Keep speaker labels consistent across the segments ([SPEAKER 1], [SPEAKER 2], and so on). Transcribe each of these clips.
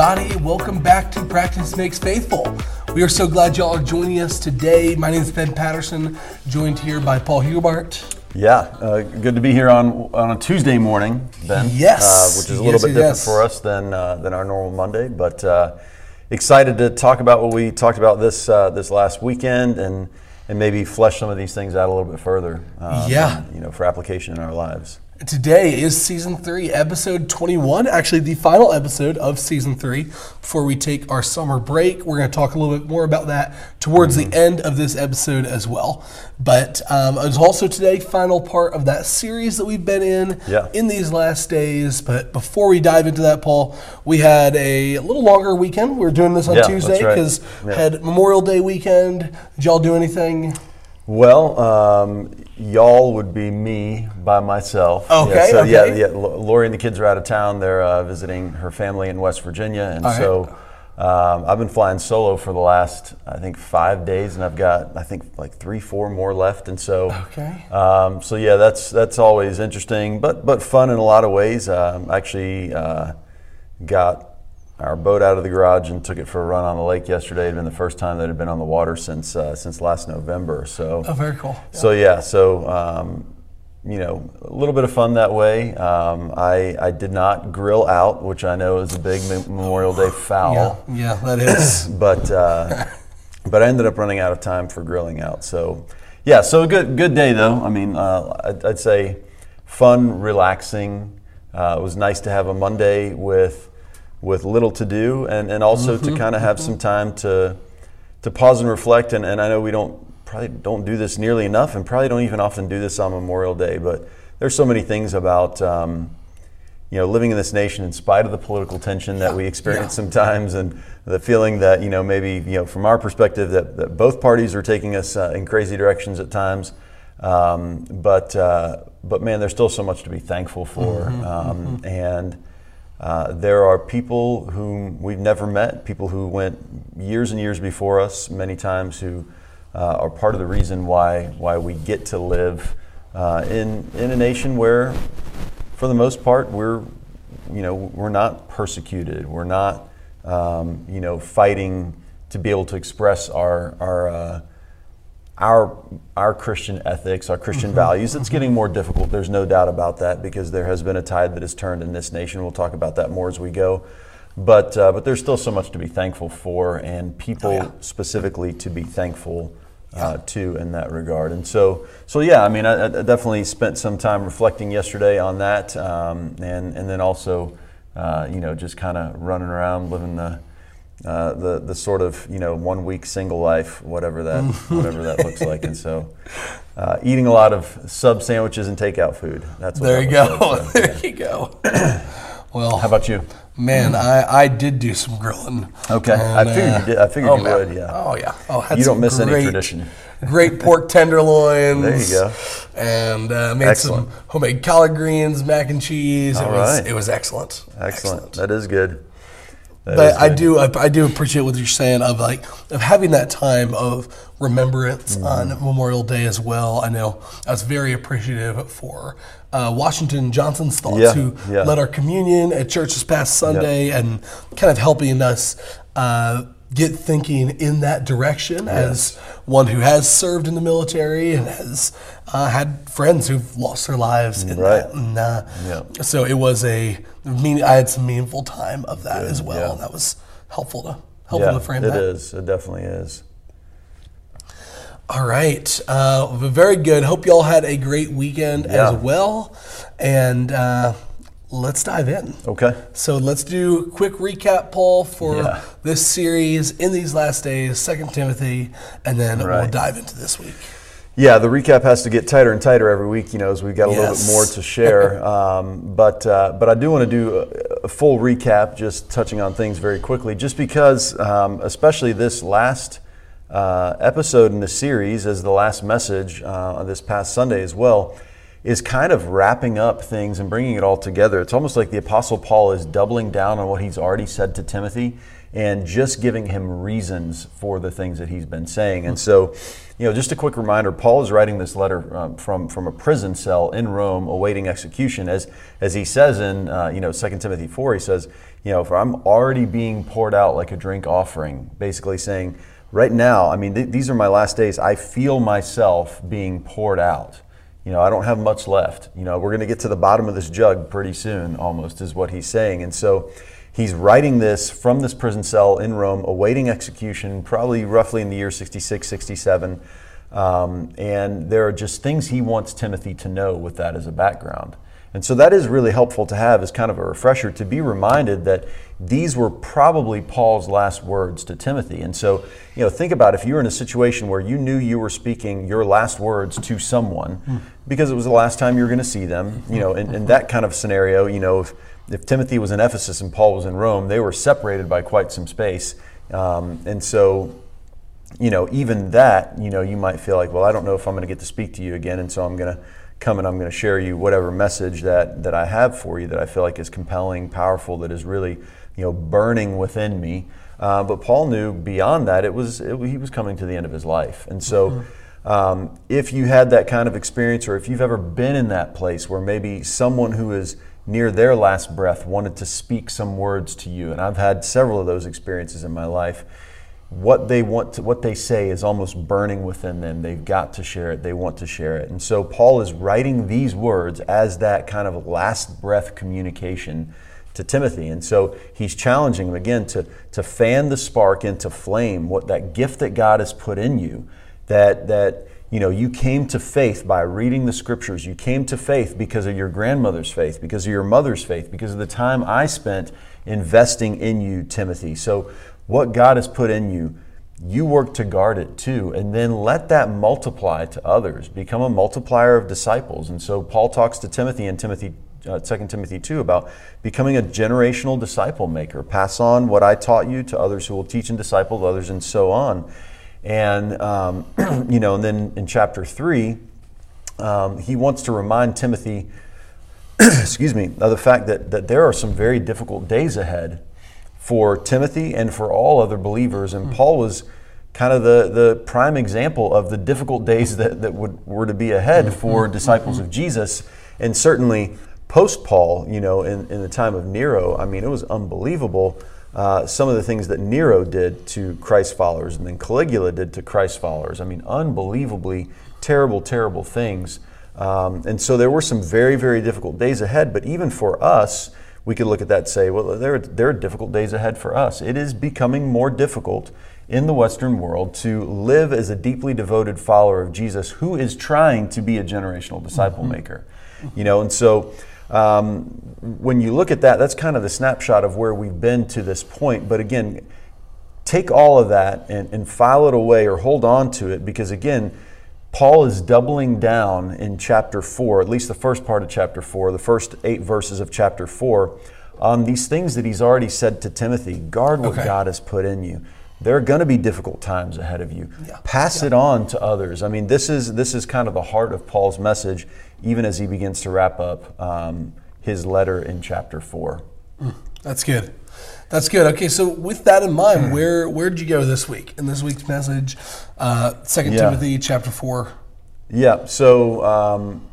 [SPEAKER 1] everybody. Welcome back to Practice Makes Faithful. We are so glad y'all are joining us today. My name is Ben Patterson, joined here by Paul Hubart.
[SPEAKER 2] Yeah, uh, good to be here on on a Tuesday morning, Ben.
[SPEAKER 1] Yes.
[SPEAKER 2] uh, which is a little
[SPEAKER 1] Yes,
[SPEAKER 2] bit different
[SPEAKER 1] yes.
[SPEAKER 2] for us than uh, than our normal Monday, but uh, excited to talk about what we talked about this uh, this last weekend and and maybe flesh some of these things out a little bit further. um,
[SPEAKER 1] Yeah.
[SPEAKER 2] you know, for application in our lives.
[SPEAKER 1] Today is season three, episode 21, actually the final episode of season three. Before we take our summer break, we're going to talk a little bit more about that towards the end of this episode as well. But um, it's also today, final part of that series that we've been in
[SPEAKER 2] Yeah.
[SPEAKER 1] in these last days. But before we dive into that, Paul, we had a little longer weekend. We were doing this on
[SPEAKER 2] Yeah,
[SPEAKER 1] Tuesday
[SPEAKER 2] right.
[SPEAKER 1] because
[SPEAKER 2] Yeah.
[SPEAKER 1] had Memorial Day weekend. Did y'all do anything?
[SPEAKER 2] Well, um, y'all would be me by myself.
[SPEAKER 1] Okay,
[SPEAKER 2] Yeah, so yeah,
[SPEAKER 1] okay.
[SPEAKER 2] yeah. L- Lori and the kids are out of town. They're uh, visiting her family in West Virginia, and
[SPEAKER 1] All right.
[SPEAKER 2] so um, I've been flying solo for the last I think five days, and I've got I think like three, four more left, and so
[SPEAKER 1] Okay.
[SPEAKER 2] um, so yeah, that's that's always interesting, but but fun in a lot of ways. Um, actually, uh, got our boat out of the garage and took it for a run on the lake yesterday. It had been the first time that it had been on the water since uh, since last November. So
[SPEAKER 1] Oh, very cool.
[SPEAKER 2] so yeah, so um, you know, a little bit of fun that way. Um, I I did not grill out, which I know is a big Memorial Day foul,
[SPEAKER 1] Yeah, yeah, that is.
[SPEAKER 2] but uh, but I ended up running out of time for grilling out. So yeah, so a good good day though. I mean, uh, I'd, I'd say fun, relaxing. Uh, it was nice to have a Monday with with little to do, and and also to kind of have some time to to pause and reflect. And, and I know we don't probably don't do this nearly enough, and probably don't even often do this on Memorial Day. But there's so many things about um, you know living in this nation in spite of the political tension that we experience sometimes, and the feeling that you know maybe you know from our perspective that, that both parties are taking us uh, in crazy directions at times. Um, but uh, but man, there's still so much to be thankful for, um, and. Uh, there are people whom we've never met, people who went years and years before us, many times who uh, are part of the reason why why we get to live uh, in in a nation where, for the most part, we're you know we're not persecuted, we're not um, you know fighting to be able to express our our uh, our our Christian ethics, our Christian values. It's getting more difficult. There's no doubt about that because there has been a tide that has turned in this nation. We'll talk about that more as we go. But uh, but there's still so much to be thankful for, and people
[SPEAKER 1] yeah.
[SPEAKER 2] specifically to be thankful uh, to in that regard. And so so yeah, I mean, I, I definitely spent some time reflecting yesterday on that, um, and and then also uh, you know just kind of running around living the uh, the the sort of you know one week single life, whatever that whatever that looks like, and so uh, eating a lot of sub sandwiches and takeout food. That's what
[SPEAKER 1] There you go.
[SPEAKER 2] like, so,
[SPEAKER 1] there you go. well,
[SPEAKER 2] How about you?
[SPEAKER 1] man, I, I did do some grilling.
[SPEAKER 2] Okay, I figured
[SPEAKER 1] uh,
[SPEAKER 2] you did. I figured
[SPEAKER 1] oh,
[SPEAKER 2] you
[SPEAKER 1] man.
[SPEAKER 2] would. Yeah.
[SPEAKER 1] Oh yeah. Oh,
[SPEAKER 2] You don't miss any tradition.
[SPEAKER 1] Great pork tenderloins.
[SPEAKER 2] There you go.
[SPEAKER 1] And uh, made
[SPEAKER 2] Excellent.
[SPEAKER 1] some homemade collard greens, mac and cheese.
[SPEAKER 2] All
[SPEAKER 1] it was
[SPEAKER 2] right.
[SPEAKER 1] it was excellent.
[SPEAKER 2] Excellent. That is good.
[SPEAKER 1] But I do I, I do appreciate what you're saying of like of having that time of remembrance
[SPEAKER 2] Mm-hmm.
[SPEAKER 1] on Memorial Day as well. I know I was very appreciative for uh, Washington Johnson's thoughts,
[SPEAKER 2] Yeah,
[SPEAKER 1] who
[SPEAKER 2] yeah.
[SPEAKER 1] led our communion at church this past Sunday, and kind of helping us. Uh, Get thinking in that direction as one who has served in the military and has uh, had friends who've lost their lives in
[SPEAKER 2] Right.
[SPEAKER 1] that. And, uh,
[SPEAKER 2] Yeah.
[SPEAKER 1] So it was a mean. I had some meaningful time of that as well,
[SPEAKER 2] yeah.
[SPEAKER 1] and that was helpful to helpful to frame
[SPEAKER 2] it
[SPEAKER 1] that.
[SPEAKER 2] is. It definitely is.
[SPEAKER 1] All right, uh, very good. Hope y'all had a great weekend as well, and uh, let's dive in.
[SPEAKER 2] Okay.
[SPEAKER 1] So let's do a quick recap, Paul, for
[SPEAKER 2] Yeah.
[SPEAKER 1] this series in these last days, Second Timothy, and then we'll dive into this week.
[SPEAKER 2] Yeah, the recap has to get tighter and tighter every week, you know, as we've got a little bit more to share. um, but uh, but I do want to do a, a full recap, just touching on things very quickly, just because, um, especially this last uh, episode in the series, as the last message uh, this past Sunday as well, is kind of wrapping up things and bringing it all together. It's almost like the Apostle Paul is doubling down on what he's already said to Timothy and just giving him reasons for the things that he's been saying. And so, you know, just a quick reminder: Paul is writing this letter um, from from a prison cell in Rome, awaiting execution. As as he says in uh, you know 2 Timothy four, he says, you know, for I'm already being poured out like a drink offering, basically saying, right now, I mean, th- these are my last days. I feel myself being poured out. You know, I don't have much left. You know, we're going to get to the bottom of this jug pretty soon, almost, is what he's saying. And so he's writing this from this prison cell in Rome, awaiting execution, probably roughly in the year 66, 67. Um, and there are just things he wants Timothy to know with that as a background. And so that is really helpful to have as kind of a refresher to be reminded that these were probably Paul's last words to Timothy. And so, you know, think about if you were in a situation where you knew you were speaking your last words to someone because it was the last time you were going to see them, you know, in, in that kind of scenario, you know, if, if Timothy was in Ephesus and Paul was in Rome, they were separated by quite some space. Um, and so, you know, even that, you know, you might feel like, well, I don't know if I'm going to get to speak to you again, and so I'm going to come and I'm going to share you whatever message that that I have for you that I feel like is compelling, powerful, that is really, you know, burning within me. Uh, but Paul knew beyond that, it was it, he was coming to the end of his life, and so. Mm-hmm. Um, if you had that kind of experience, or if you've ever been in that place where maybe someone who is near their last breath wanted to speak some words to you, and I've had several of those experiences in my life, what they want to, what they say is almost burning within them. They've got to share it. They want to share it. And so Paul is writing these words as that kind of last breath communication to Timothy. And so he's challenging him again to, to fan the spark into flame, what that gift that God has put in you, that that you know you came to faith by reading the scriptures. You came to faith because of your grandmother's faith, because of your mother's faith, because of the time I spent investing in you, Timothy. So what God has put in you, you work to guard it too. And then let that multiply to others. Become a multiplier of disciples. And so Paul talks to Timothy in Timothy uh, 2 Timothy 2 about becoming a generational disciple maker. Pass on what I taught you to others who will teach and disciple others, and so on. And, um, you know, and then in chapter 3, um, he wants to remind Timothy, excuse me, of the fact that, that there are some very difficult days ahead for Timothy and for all other believers. And Paul was kind of the, the prime example of the difficult days that, that would, were to be ahead mm-hmm. for disciples of Jesus. And certainly post Paul, you know, in, in the time of Nero, I mean, it was unbelievable. Uh, some of the things that Nero did to Christ followers and then Caligula did to Christ followers. I mean, unbelievably terrible, terrible things. Um, and so there were some very, very difficult days ahead. But even for us, we could look at that and say, well, there, there are difficult days ahead for us. It is becoming more difficult in the Western world to live as a deeply devoted follower of Jesus who is trying to be a generational disciple mm-hmm. maker. You know, and so um, when you look at that, that's kind of the snapshot of where we've been to this point. But again, take all of that and, and file it away or hold on to it because, again, Paul is doubling down in chapter 4, at least the first part of chapter 4, the first eight verses of chapter 4, on these things that he's already said to Timothy guard what okay. God has put in you. There are going to be difficult times ahead of you. Yeah. Pass yeah. it on to others. I mean, this is, this is kind of the heart of Paul's message, even as he begins to wrap up um, his letter in chapter 4.
[SPEAKER 1] Mm, that's good. That's good. Okay, so with that in mind, where where did you go this week in this week's message? Uh, Second yeah. Timothy chapter four.
[SPEAKER 2] Yeah. So um,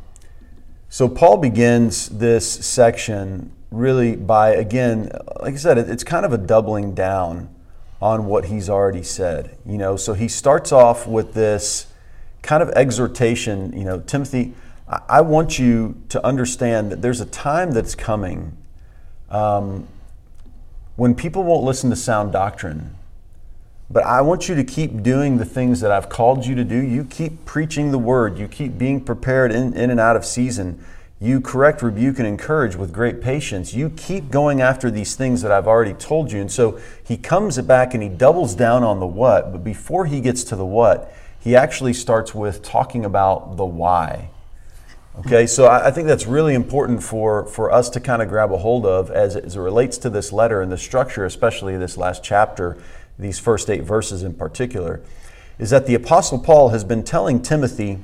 [SPEAKER 2] so Paul begins this section really by again, like I said, it's kind of a doubling down on what he's already said. You know, so he starts off with this kind of exhortation. You know, Timothy, I want you to understand that there's a time that's coming. Um, when people won't listen to sound doctrine. But I want you to keep doing the things that I've called you to do. You keep preaching the word. You keep being prepared in, in and out of season. You correct, rebuke, and encourage with great patience. You keep going after these things that I've already told you. And so he comes back and he doubles down on the what. But before he gets to the what, he actually starts with talking about the why. Okay, so I, think that's really important for, for us to kind of grab a hold of as it, as it relates to this letter and the structure, especially this last chapter, these first eight verses in particular, is that the Apostle Paul has been telling Timothy,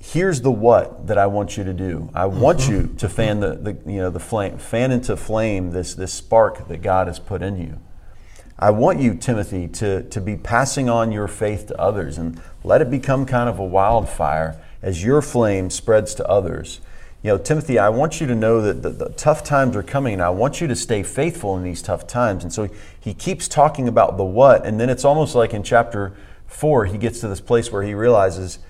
[SPEAKER 2] here's the what that I want you to do. I want mm-hmm. you to fan the, the you know the flame, fan into flame this this spark that God has put in you. I want you, Timothy, to, to be passing on your faith to others and let it become kind of a wildfire as your flame spreads to others. You know, Timothy, I want you to know that the, the tough times are coming, and I want you to stay faithful in these tough times. And so he keeps talking about the what, and then it's almost like in chapter four, he gets to this place where he realizes,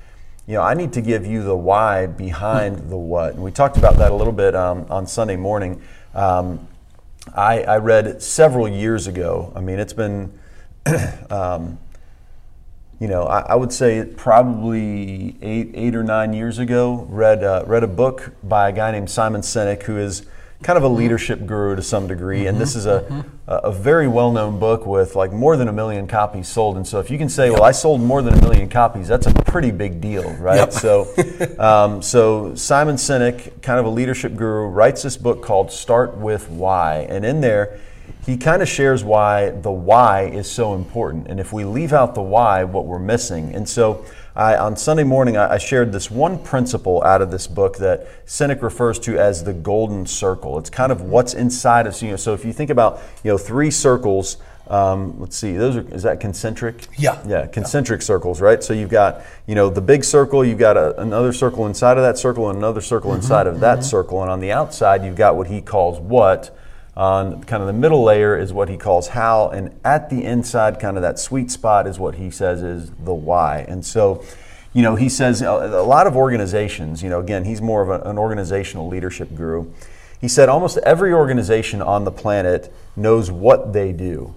[SPEAKER 2] you know, I need to give you the why behind the what. And we talked about that a little bit um, on Sunday morning. Um, I, I, read several years ago. I mean, it's been, um, you know, I, I, would say probably eight, eight or nine years ago. Read uh, read a book by a guy named Simon Sinek, who is kind of a leadership guru to some degree. Mm-hmm, and this is a, mm-hmm. a, a, very well known book with like more than a million copies sold. And so if you can say, yep. well, I sold more than a million copies, that's a pretty big deal, right? Yep. So, um, so Simon Sinek, kind of a leadership guru, writes this book called Start with Why. And in there, he kind of shares why the why is so important. And if we leave out the why, what we're missing. And so I, on Sunday morning, I, I, shared this one principle out of this book that Sinek refers to as the golden circle. It's kind of what's inside of you know. So if you think about you know three circles. Um, let's see, those are is that concentric?
[SPEAKER 1] Yeah.
[SPEAKER 2] Yeah, concentric yeah. circles, right? So you've got you know the big circle, you've got a, another circle inside of that circle, and another circle mm-hmm, inside of that mm-hmm. circle, and on the outside you've got what he calls what kind of the middle layer is what he calls how, and at the inside, kind of that sweet spot is what he says is the why. And so, you know, he says uh, a lot of organizations, you know, again, he's more of an organizational leadership guru. He said almost every organization on the planet knows what they do.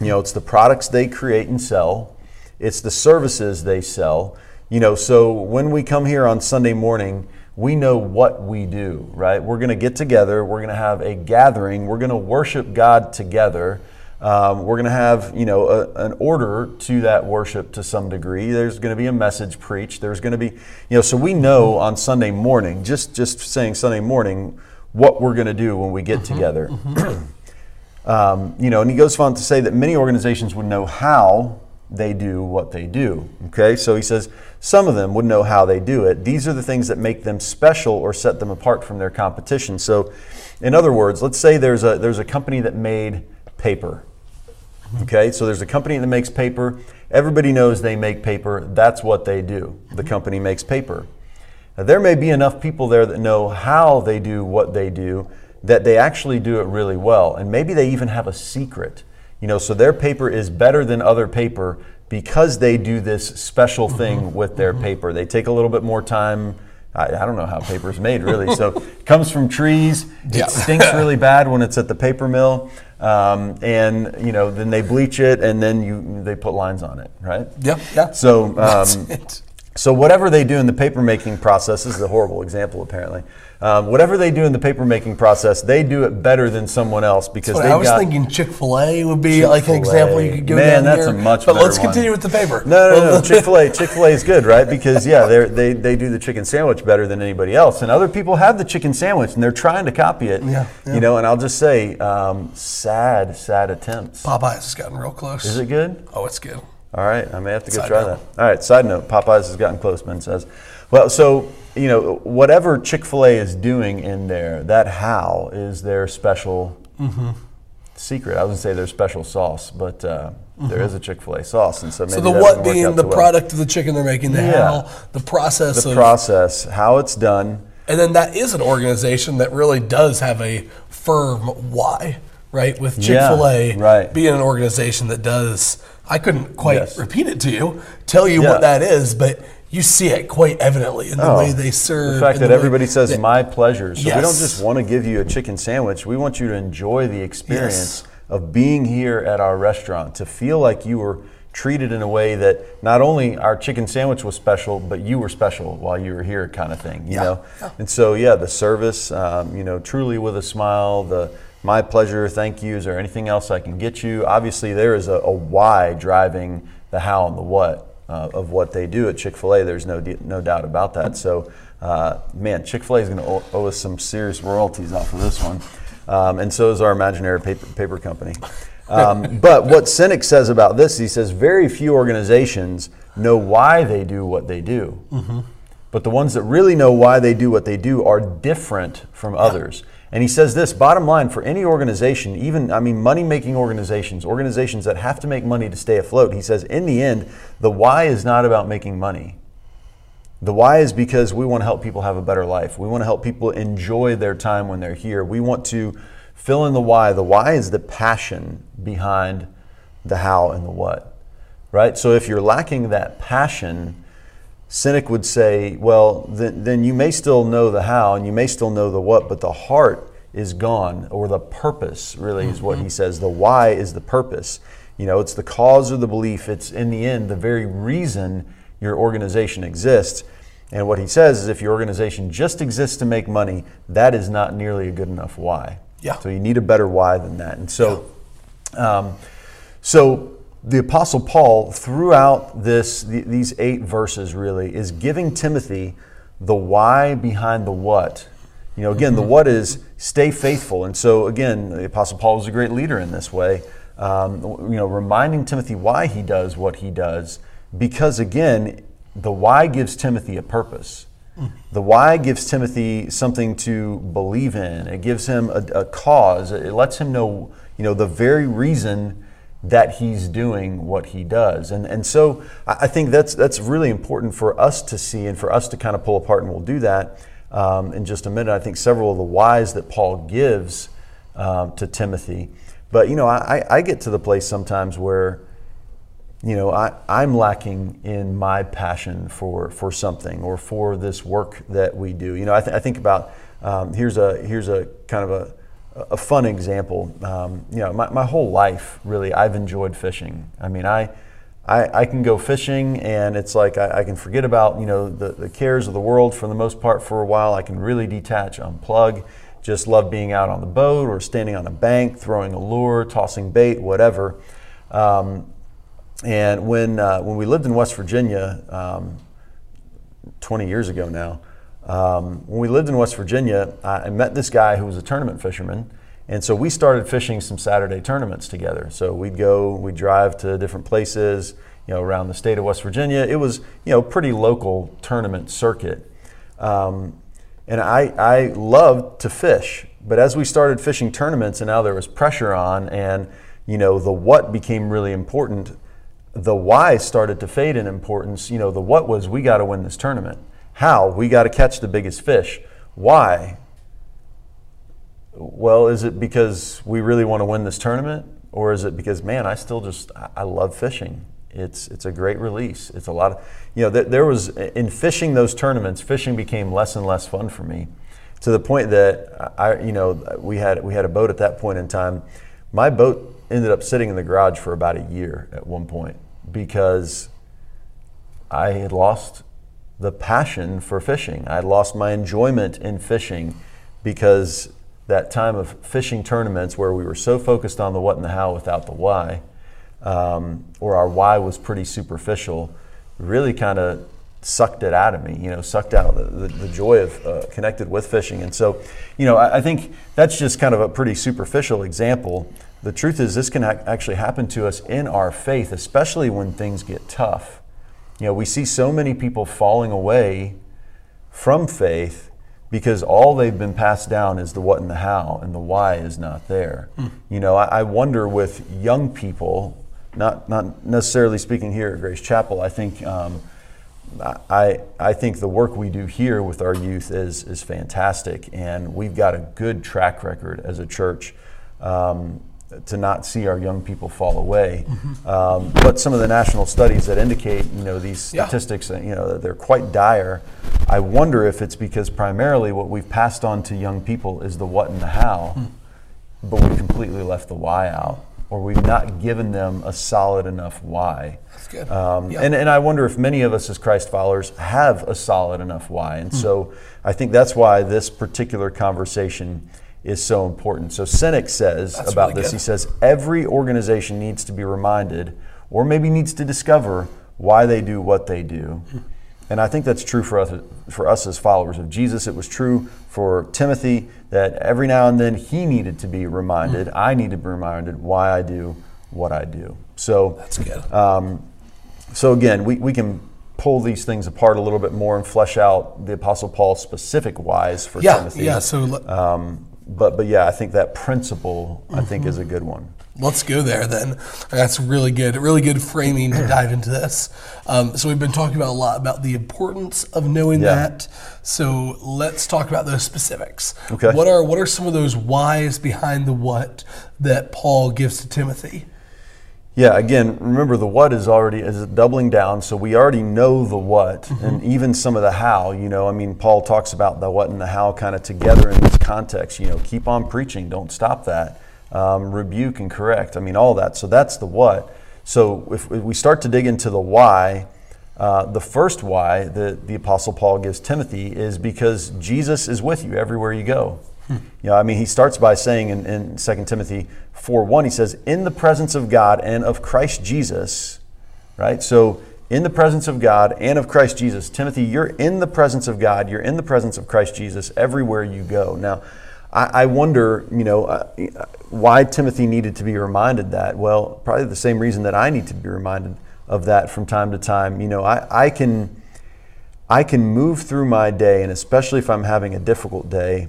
[SPEAKER 2] You know, it's the products they create and sell, it's the services they sell. You know, so when we come here on Sunday morning, we know what we do, right? We're going to get together, we're going to have a gathering, we're going to worship God together. Um, we're going to have, you know, a, an order to that worship to some degree. There's going to be a message preached. There's going to be, you know, so we know on Sunday morning, just just saying Sunday morning, what we're going to do when we get mm-hmm, together. Mm-hmm. um, you know, and he goes on to say that many organizations would know how they do what they do. Okay, so he says some of them would know how they do it. These are the things that make them special or set them apart from their competition. So, in other words, let's say there's a there's a company that made paper. Okay, so there's a company that makes paper. Everybody knows they make paper. That's what they do. The company makes paper. Now, there may be enough people there that know how they do what they do that they actually do it really well, and maybe they even have a secret you know, so their paper is better than other paper because they do this special mm-hmm. thing mm-hmm. with their mm-hmm. paper. They take a little bit more time. I, I don't know how paper is made really. so it comes from trees. It yeah. stinks really bad when it's at the paper mill. Um, and you know, then they bleach it, and then you they put lines on it, right?
[SPEAKER 1] Yeah, yeah.
[SPEAKER 2] So, um, so whatever they do in the paper making process this is a horrible example, apparently. Um, whatever they do in the paper making process, they do it better than someone else because they. I
[SPEAKER 1] was thinking Chick Fil A would be Chick-fil-A. like an example you could go
[SPEAKER 2] Man, that's
[SPEAKER 1] here.
[SPEAKER 2] a much.
[SPEAKER 1] But
[SPEAKER 2] let's
[SPEAKER 1] one. continue with the paper.
[SPEAKER 2] No, no, no. Chick Fil A, Chick Fil A is good, right? Because yeah, they they do the chicken sandwich better than anybody else, and other people have the chicken sandwich and they're trying to copy it.
[SPEAKER 1] Yeah, yeah.
[SPEAKER 2] You know, and I'll just say, um, sad, sad attempts.
[SPEAKER 1] Popeyes has gotten real close.
[SPEAKER 2] Is it good?
[SPEAKER 1] Oh, it's good.
[SPEAKER 2] All right, I may have to go side try note. that. All right, side note: Popeyes has gotten close. Ben says. Well, so you know, whatever Chick Fil A is doing in there, that how is their special mm-hmm. secret. I wouldn't say their special sauce, but uh, mm-hmm. there is a Chick Fil A sauce, and so maybe
[SPEAKER 1] so the what being the product of the chicken they're making, the yeah. how, the process,
[SPEAKER 2] the
[SPEAKER 1] of,
[SPEAKER 2] process, how it's done,
[SPEAKER 1] and then that is an organization that really does have a firm why, right? With Chick Fil A
[SPEAKER 2] yeah, right.
[SPEAKER 1] being an organization that does. I couldn't quite yes. repeat it to you, tell you yeah. what that is, but you see it quite evidently in the oh, way they serve.
[SPEAKER 2] The fact that the everybody says that, "my pleasure," so yes. we don't just want to give you a chicken sandwich. We want you to enjoy the experience yes. of being here at our restaurant, to feel like you were treated in a way that not only our chicken sandwich was special, but you were special while you were here, kind of thing. You yeah. know, yeah. and so yeah, the service, um, you know, truly with a smile, the my pleasure, thank you. Is there anything else I can get you? Obviously, there is a, a why driving the how and the what uh, of what they do at Chick Fil A. There's no no doubt about that. So, uh, man, Chick Fil A is going to owe, us some serious royalties off of this one, um, and so is our imaginary paper, paper company. Um, but what Sinek says about this, he says very few organizations know why they do what they do. Mm-hmm. But the ones that really know why they do what they do are different from others. And he says this bottom line for any organization, even, I mean, money making organizations, organizations that have to make money to stay afloat, he says, in the end, the why is not about making money. The why is because we want to help people have a better life. We want to help people enjoy their time when they're here. We want to fill in the why. The why is the passion behind the how and the what, right? So if you're lacking that passion, Sinek would say, well, then, then you may still know the how and you may still know the what, but the heart is gone, or the purpose really is what he says. The why is the purpose. You know, it's the cause or the belief. It's in the end the very reason your organization exists. And what he says is if your organization just exists to make money, that is not nearly a good enough why.
[SPEAKER 1] Yeah.
[SPEAKER 2] So you need a better why than that. And so, um, so the apostle paul throughout this th- these eight verses really is giving timothy the why behind the what. You know again the what is stay faithful. And so again the apostle paul was a great leader in this way um, you know reminding timothy why he does what he does because again the why gives timothy a purpose. The why gives timothy something to believe in. It gives him a, a cause. It lets him know you know the very reason that he's doing what he does. And, and so I think that's, that's really important for us to see and for us to kind of pull apart, and we'll do that um, in just a minute. I think several of the whys that Paul gives um, to Timothy. But, you know, I, I get to the place sometimes where, you know, I, I'm lacking in my passion for, for something or for this work that we do. You know, I, th- I think about um, here's a here's a kind of a a fun example. Um, you know, my, my whole life, really, I've enjoyed fishing. I mean, I, I, I can go fishing and it's like I, I can forget about, you know, the, the cares of the world for the most part for a while. I can really detach, unplug, just love being out on the boat or standing on a bank, throwing a lure, tossing bait, whatever. Um, and when, uh, when we lived in West Virginia, um, 20 years ago now, um, when we lived in West Virginia, I, met this guy who was a tournament fisherman. And so we started fishing some Saturday tournaments together. So we'd go, we'd drive to different places, you know, around the state of West Virginia. It was, you know, pretty local tournament circuit. Um, and I, I loved to fish. But as we started fishing tournaments and now there was pressure on and, you know, the what became really important, the why started to fade in importance. You know, the what was we got to win this tournament. How? We got to catch the biggest fish. Why? Well, is it because we really want to win this tournament? Or is it because, man, I still just, I- love fishing. It's, it's a great release. It's a lot of, you know, th- there was, in fishing those tournaments, fishing became less and less fun for me to the point that I, you know, we had, we had a boat at that point in time. My boat ended up sitting in the garage for about a year at one point because I had lost the passion for fishing. I lost my enjoyment in fishing because that time of fishing tournaments where we were so focused on the what and the how without the why, um, or our why was pretty superficial, really kind of sucked it out of me, you know, sucked out the, the, the joy of uh, connected with fishing. And so, you know, I, I think that's just kind of a pretty superficial example. The truth is, this can ac- actually happen to us in our faith, especially when things get tough. You know, we see so many people falling away from faith because all they've been passed down is the what and the how, and the why is not there. You know, I, I wonder with young people, not not necessarily speaking here at Grace Chapel. I think um, I I think the work we do here with our youth is is fantastic, and we've got a good track record as a church. Um, to not see our young people fall away, um, but some of the national studies that indicate, you know, these
[SPEAKER 1] Yeah.
[SPEAKER 2] statistics, you know, they're quite dire. I wonder if it's because primarily what we've passed on to young people is the what and the how, but we completely left the why out, or we've not given them a solid enough why.
[SPEAKER 1] That's good.
[SPEAKER 2] Um,
[SPEAKER 1] Yeah.
[SPEAKER 2] and, and I wonder if many of us as Christ followers have a solid enough why. And so I think that's why this particular conversation is so important. So Sinek says
[SPEAKER 1] That's
[SPEAKER 2] about
[SPEAKER 1] really
[SPEAKER 2] this,
[SPEAKER 1] good.
[SPEAKER 2] he says, every organization needs to be reminded or maybe needs to discover why they do what they do. And I think that's true for us, for us as followers of Jesus. It was true for Timothy that every now and then he needed to be reminded, I need to be reminded why I do what I do. So
[SPEAKER 1] That's good.
[SPEAKER 2] um, so again, we, we can pull these things apart a little bit more and flesh out the Apostle Paul's specific whys for
[SPEAKER 1] yeah,
[SPEAKER 2] Timothy.
[SPEAKER 1] yeah. So
[SPEAKER 2] Um, but but yeah, I think that principle I think is a good one.
[SPEAKER 1] Let's go there then. That's really good. Really good framing to dive into this. Um, so we've been talking about a lot about the importance of knowing
[SPEAKER 2] Yeah.
[SPEAKER 1] that. So let's talk about those specifics.
[SPEAKER 2] Okay.
[SPEAKER 1] What are what are some of those whys behind the what that Paul gives to Timothy?
[SPEAKER 2] Yeah, again, remember the what is already is doubling down, so we already know the what and even some of the how, you know, I mean Paul talks about the what and the how kind of together in this context, you know, keep on preaching, don't stop that. Um, rebuke and correct. I mean all that. So that's the what. So if, if we start to dig into the why, uh, the first why that the Apostle Paul gives Timothy is because Jesus is with you everywhere you go. You know, I mean, he starts by saying in, in 2 Timothy 4 1, he says, In the presence of God and of Christ Jesus, right? So, in the presence of God and of Christ Jesus, Timothy, you're in the presence of God, you're in the presence of Christ Jesus everywhere you go. Now, I, I wonder, you know, uh, why Timothy needed to be reminded that. Well, probably the same reason that I need to be reminded of that from time to time. You know, I, I can. I can move through my day, and especially if I'm having a difficult day,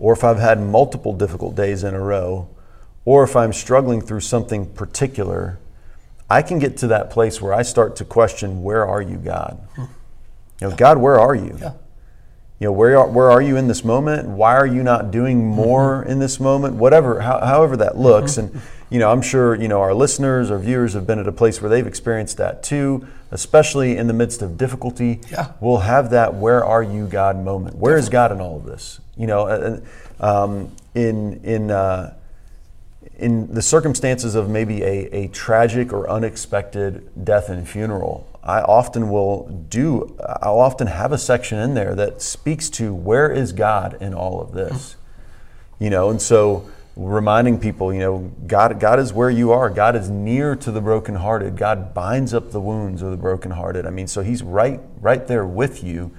[SPEAKER 2] or if I've had multiple difficult days in a row, or if I'm struggling through something particular, I can get to that place where I start to question, where are you, God? Hmm. You know, God, where are you?
[SPEAKER 1] Yeah.
[SPEAKER 2] You know, where are, where are you in this moment? Why are you not doing mm-hmm. more in this moment? Whatever, how, however that mm-hmm. looks. And, you know, I'm sure, you know, our listeners or viewers have been at a place where they've experienced that too, especially in the midst of difficulty.
[SPEAKER 1] Yeah.
[SPEAKER 2] We'll have that where are you, God moment. Where is God in all of this? You know, and, um, in, in, uh, in the circumstances of maybe a, a tragic or unexpected death and funeral, I often will do, I'll often have a section in there that speaks to where is God in all of this? You know, and so reminding people, you know, God, God is where you are. God is near to the brokenhearted. God binds up the wounds of the brokenhearted. I mean, so He's right, right there with you.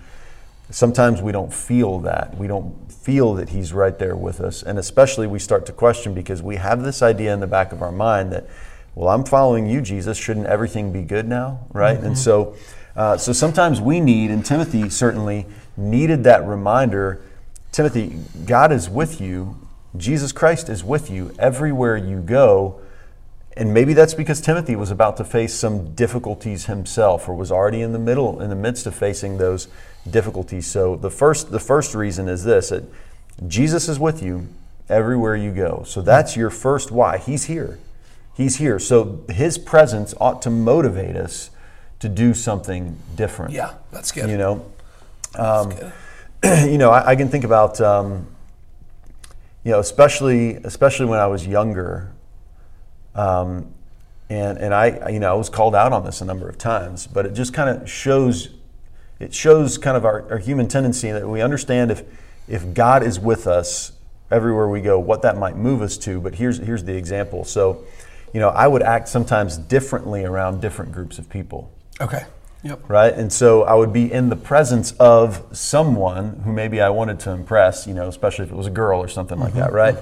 [SPEAKER 2] Sometimes we don't feel that. We don't feel that He's right there with us. And especially we start to question because we have this idea in the back of our mind that, well, I'm following you, Jesus. Shouldn't everything be good now? Right? And so, uh, so sometimes we need, and Timothy certainly needed that reminder Timothy, God is with you. Jesus Christ is with you everywhere you go. And maybe that's because Timothy was about to face some difficulties himself or was already in the middle in the midst of facing those difficulties. So the first the first reason is this that Jesus is with you everywhere you go. So that's your first why. He's here. He's here. So his presence ought to motivate us to do something different.
[SPEAKER 1] Yeah, that's good.
[SPEAKER 2] You know, um,
[SPEAKER 1] good.
[SPEAKER 2] you know, I, I can think about, um, you know, especially especially when I was younger, um, and and I, you know, I was called out on this a number of times, but it just kind of shows, it shows kind of our, our human tendency that we understand if if God is with us everywhere we go, what that might move us to. But here's here's the example. So, you know, I would act sometimes differently around different groups of people
[SPEAKER 1] Okay. Yep.
[SPEAKER 2] right? And so I would be in the presence of someone who maybe I wanted to impress, you know, especially if it was a girl or something like that, right?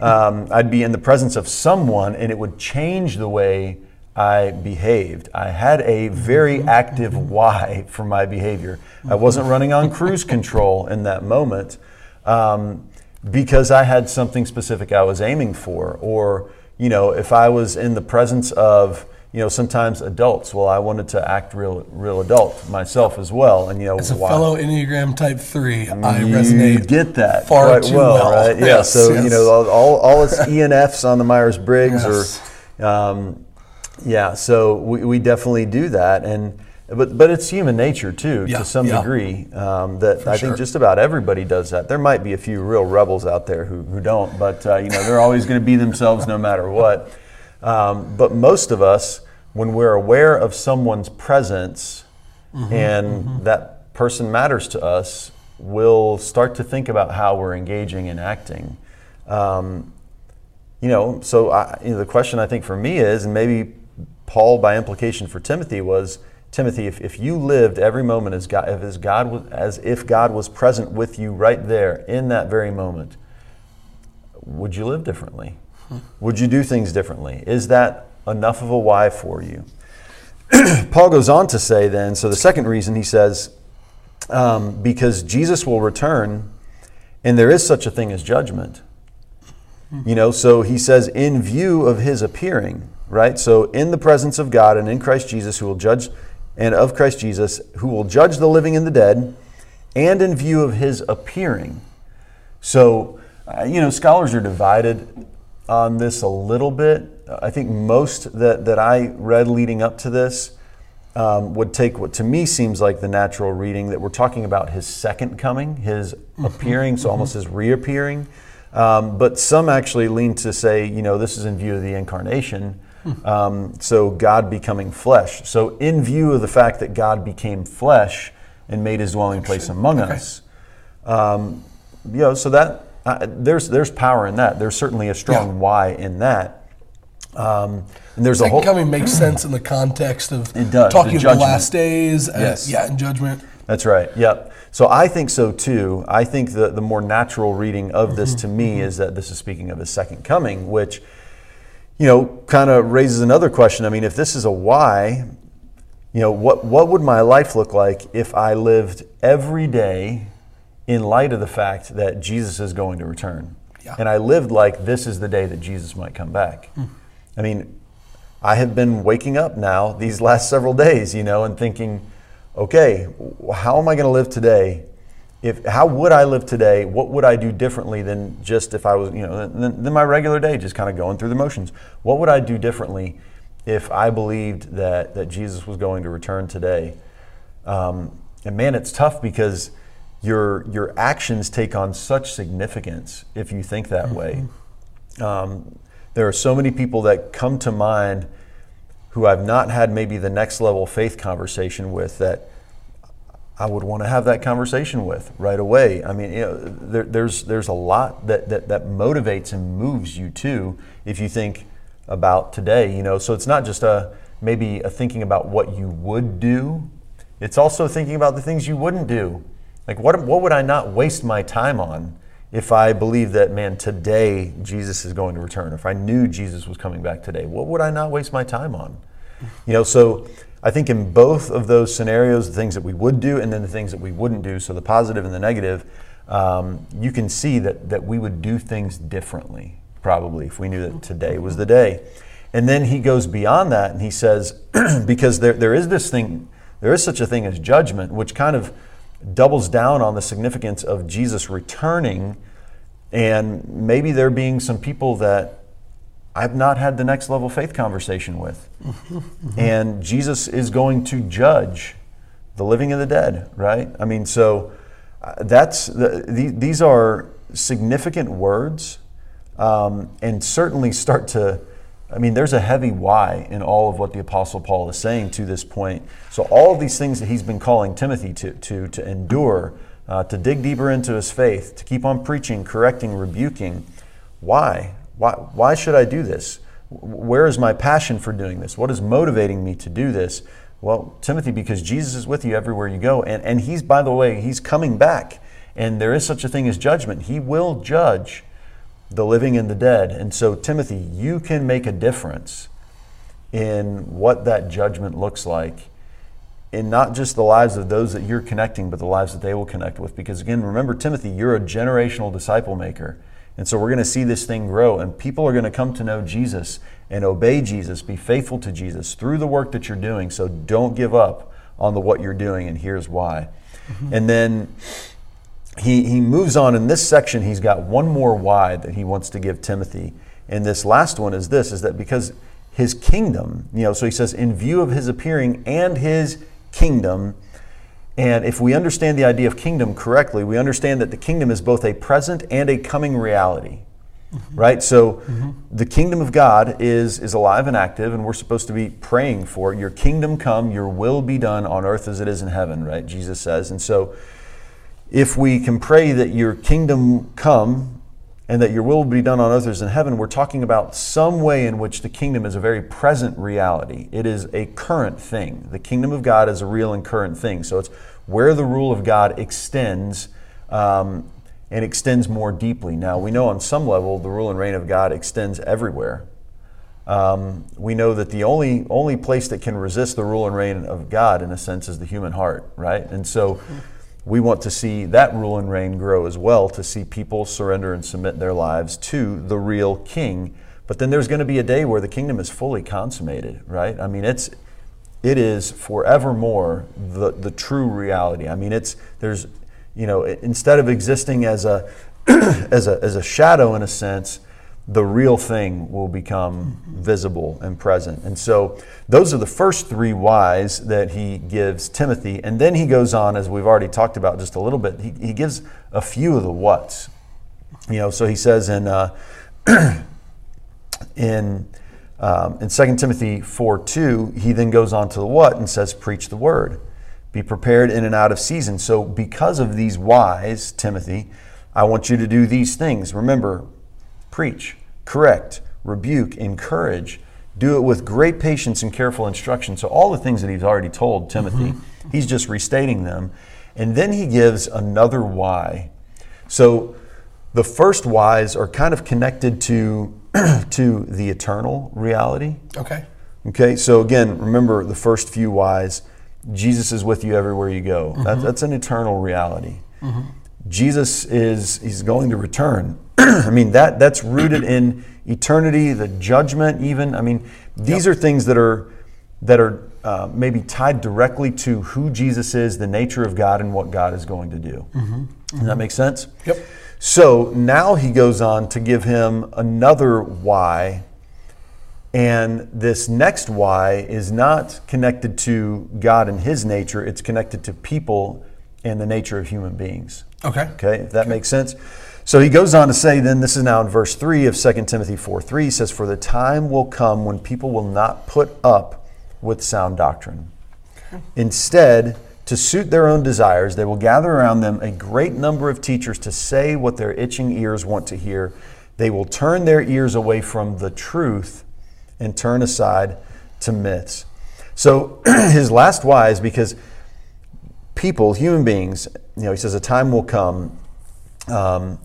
[SPEAKER 2] Um, I'd be in the presence of someone and it would change the way I behaved. I had a very active why for my behavior. I wasn't running on cruise control in that moment um, because I had something specific I was aiming for. Or, you know, if I was in the presence of, you know, sometimes adults. Well, I wanted to act real, real adult myself as well, and you know,
[SPEAKER 1] As a
[SPEAKER 2] why-
[SPEAKER 1] fellow Enneagram Type Three, I
[SPEAKER 2] you
[SPEAKER 1] resonate.
[SPEAKER 2] get that
[SPEAKER 1] far
[SPEAKER 2] quite
[SPEAKER 1] too
[SPEAKER 2] well,
[SPEAKER 1] well.
[SPEAKER 2] right? Yeah.
[SPEAKER 1] Yes,
[SPEAKER 2] so
[SPEAKER 1] yes.
[SPEAKER 2] you know, all, all, all its ENFs on the Myers Briggs,
[SPEAKER 1] Yes.
[SPEAKER 2] or um, yeah. So we, we definitely do that, and but but it's human nature too,
[SPEAKER 1] Yeah,
[SPEAKER 2] to some
[SPEAKER 1] yeah.
[SPEAKER 2] degree. Um, that I
[SPEAKER 1] sure.
[SPEAKER 2] think just about everybody does that. There might be a few real rebels out there who, who don't, but uh, you know, they're always going to be themselves no matter what. Um, but most of us, when we're aware of someone's presence
[SPEAKER 1] Mm-hmm,
[SPEAKER 2] and that person matters to us, we'll start to think about how we're engaging and acting. Um, you know, so I, you know, the question I think for me is, and maybe Paul by implication for Timothy was, Timothy, if, if you lived every moment as God, if as God was, as if God was present with you right there in that very moment, would you live differently? Would you do things differently? Is that enough of a why for you? Paul goes on to say then, so the second reason he says, um, because Jesus will return and there is such a thing as judgment. You know, so he says, in view of his appearing, right? So, in the presence of God and in Christ Jesus, who will judge, and of Christ Jesus, who will judge the living and the dead, and in view of his appearing. So, uh, you know, scholars are divided on this a little bit. I think most that, that I read leading up to this um, would take what to me seems like the natural reading that we're talking about his second coming, his appearing, so almost his reappearing. Um, but some actually lean to say, you know, this is in view of the incarnation. Um, so God becoming flesh. So in view of the fact that God became flesh and made his dwelling place among
[SPEAKER 1] Okay.
[SPEAKER 2] us, um, you know, so that uh, there's there's power in that. There's certainly a strong
[SPEAKER 1] Yeah.
[SPEAKER 2] why in that. Um, and there's a
[SPEAKER 1] Second
[SPEAKER 2] whole
[SPEAKER 1] coming makes sense in the context of
[SPEAKER 2] It does,
[SPEAKER 1] talking
[SPEAKER 2] the
[SPEAKER 1] of the last days. uh,
[SPEAKER 2] Yes.
[SPEAKER 1] yeah, and judgment.
[SPEAKER 2] That's right. Yep. So I think so too. I think the, the more natural reading of this to me is that this is speaking of his second coming, which, you know, kind of raises another question. I mean, if this is a why, you know, what, what would my life look like if I lived every day in light of the fact that Jesus is going to return?
[SPEAKER 1] Yeah.
[SPEAKER 2] And I lived like this is the day that Jesus might come back. Hmm. I mean, I have been waking up now these last several days, you know, and thinking, okay, how am I going to live today? If how would I live today? What would I do differently than just if I was, you know, than, than my regular day, just kind of going through the motions? What would I do differently if I believed that that Jesus was going to return today? Um, and man, it's tough because your your actions take on such significance if you think that way. Um, there are so many people that come to mind who I've not had maybe the next level faith conversation with that I would want to have that conversation with right away. I mean, you know, there, there's there's a lot that, that that motivates and moves you too if you think about today. You know, so it's not just a maybe a thinking about what you would do. It's also thinking about the things you wouldn't do. Like what what would I not waste my time on if I believe that man today Jesus is going to return? If I knew Jesus was coming back today, what would I not waste my time on? You know, so I think in both of those scenarios, the things that we would do and then the things that we wouldn't do, so the positive and the negative, um, you can see that, that we would do things differently, probably, if we knew that today was the day. And then he goes beyond that and he says, because there, there is this thing, there is such a thing as judgment, which kind of doubles down on the significance of Jesus returning and maybe there being some people that I've not had the next level faith conversation with. And Jesus is going to judge the living and the dead, right? I mean, so uh, that's the, the, these are significant words, um, and certainly start to. I mean, there's a heavy why in all of what the Apostle Paul is saying to this point. So all of these things that he's been calling Timothy to to to endure, uh, to dig deeper into his faith, to keep on preaching, correcting, rebuking. Why? Why? Why should I do this? Where is my passion for doing this? What is motivating me to do this? Well, Timothy, because Jesus is with you everywhere you go. And, and he's, by the way, he's coming back. And there is such a thing as judgment. He will judge the living and the dead. And so, Timothy, you can make a difference in what that judgment looks like in not just the lives of those that you're connecting, but the lives that they will connect with. Because again, remember, Timothy, you're a generational disciple maker. And so we're going to see this thing grow, and people are going to come to know Jesus and obey Jesus, be faithful to Jesus through the work that you're doing. So don't give up on the what you're doing, and here's why. Mm-hmm. And then he, he moves on in this section. He's got one more why that he wants to give Timothy. And this last one is this is that because his kingdom, you know, so he says, in view of his appearing and his kingdom, and if we understand the idea of kingdom correctly, we understand that the kingdom is both a present and a coming reality. Mm-hmm. Right? So mm-hmm. the kingdom of God is, is alive and active, and we're supposed to be praying for. Your kingdom come, your will be done on earth as it is in heaven, right? Jesus says. And so if we can pray that your kingdom come and that your will be done on earth as in heaven, we're talking about some way in which the kingdom is a very present reality. It is a current thing. The kingdom of God is a real and current thing. So it's where the rule of God extends um, and extends more deeply. Now, we know on some level the rule and reign of God extends everywhere. Um, we know that the only only place that can resist the rule and reign of God, in a sense, is the human heart, right? And so, we want to see that rule and reign grow as well, to see people surrender and submit their lives to the real king. But then there's going to be a day where the kingdom is fully consummated, right? I mean, it's it is forevermore the, the true reality. I mean, it's there's you know instead of existing as a as a as a shadow in a sense, the real thing will become visible and present. And so those are the first three whys that he gives Timothy. And then he goes on, as we've already talked about just a little bit, he, he gives a few of the whats. You know, so he says in uh, in um, in 2 Timothy 4 2, he then goes on to the what and says, Preach the word. Be prepared in and out of season. So, because of these whys, Timothy, I want you to do these things. Remember, preach, correct, rebuke, encourage. Do it with great patience and careful instruction. So, all the things that he's already told Timothy, mm-hmm. he's just restating them. And then he gives another why. So, the first whys are kind of connected to to the eternal reality.
[SPEAKER 1] Okay.
[SPEAKER 2] Okay, so again, remember the first few whys Jesus is with you everywhere you go. Mm-hmm. That, that's an eternal reality. Mm-hmm. Jesus is he's going to return. I mean that that's rooted in eternity, the judgment even. I mean, these yep. are things that are that are uh, maybe tied directly to who Jesus is, the nature of God, and what God is going to do. Mm-hmm. Does that make sense?
[SPEAKER 1] Yep.
[SPEAKER 2] So now he goes on to give him another why. And this next why is not connected to God and his nature, it's connected to people and the nature of human beings.
[SPEAKER 1] Okay.
[SPEAKER 2] Okay, if that okay. makes sense. So he goes on to say, then this is now in verse 3 of 2 Timothy 4 3 says, For the time will come when people will not put up with sound doctrine. Instead, to suit their own desires, they will gather around them a great number of teachers to say what their itching ears want to hear. They will turn their ears away from the truth and turn aside to myths. So his last why is because people, human beings, you know, he says a time will come. Um,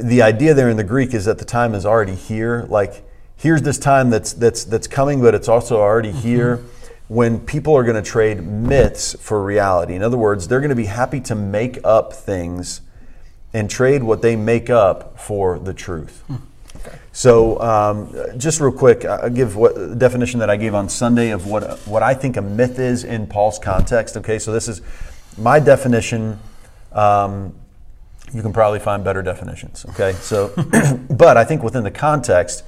[SPEAKER 2] the idea there in the Greek is that the time is already here. Like here's this time that's that's that's coming, but it's also already here. Mm-hmm when people are going to trade myths for reality. In other words, they're going to be happy to make up things and trade what they make up for the truth. Okay. So, um, just real quick, I'll give what the definition that I gave on Sunday of what what I think a myth is in Paul's context. Okay, so this is my definition. Um, you can probably find better definitions. Okay, so, but I think within the context,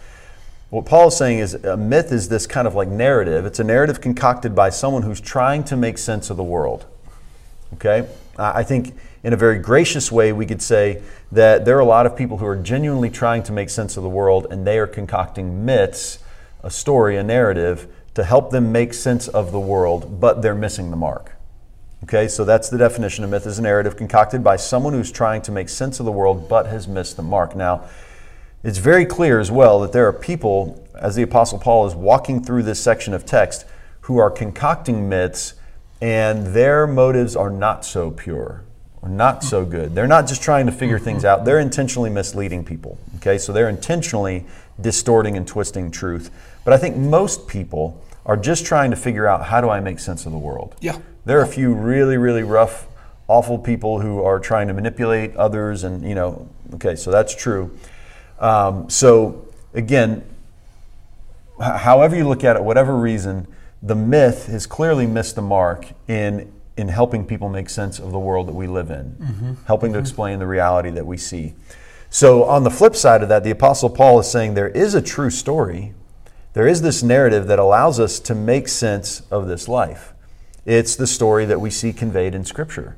[SPEAKER 2] what Paul is saying is a myth is this kind of like narrative. It's a narrative concocted by someone who's trying to make sense of the world. Okay? I think in a very gracious way, we could say that there are a lot of people who are genuinely trying to make sense of the world and they are concocting myths, a story, a narrative to help them make sense of the world, but they're missing the mark. Okay, so that's the definition of myth is a narrative concocted by someone who's trying to make sense of the world but has missed the mark. Now, it's very clear as well that there are people, as the Apostle Paul is walking through this section of text, who are concocting myths and their motives are not so pure or not so good. They're not just trying to figure things out, they're intentionally misleading people. Okay, so they're intentionally distorting and twisting truth. But I think most people are just trying to figure out how do I make sense of the world.
[SPEAKER 1] Yeah.
[SPEAKER 2] There are a few really, really rough, awful people who are trying to manipulate others, and you know, okay, so that's true. Um, so again, however you look at it, whatever reason, the myth has clearly missed the mark in in helping people make sense of the world that we live in, mm-hmm. helping mm-hmm. to explain the reality that we see. So on the flip side of that, the apostle Paul is saying there is a true story. There is this narrative that allows us to make sense of this life. It's the story that we see conveyed in scripture.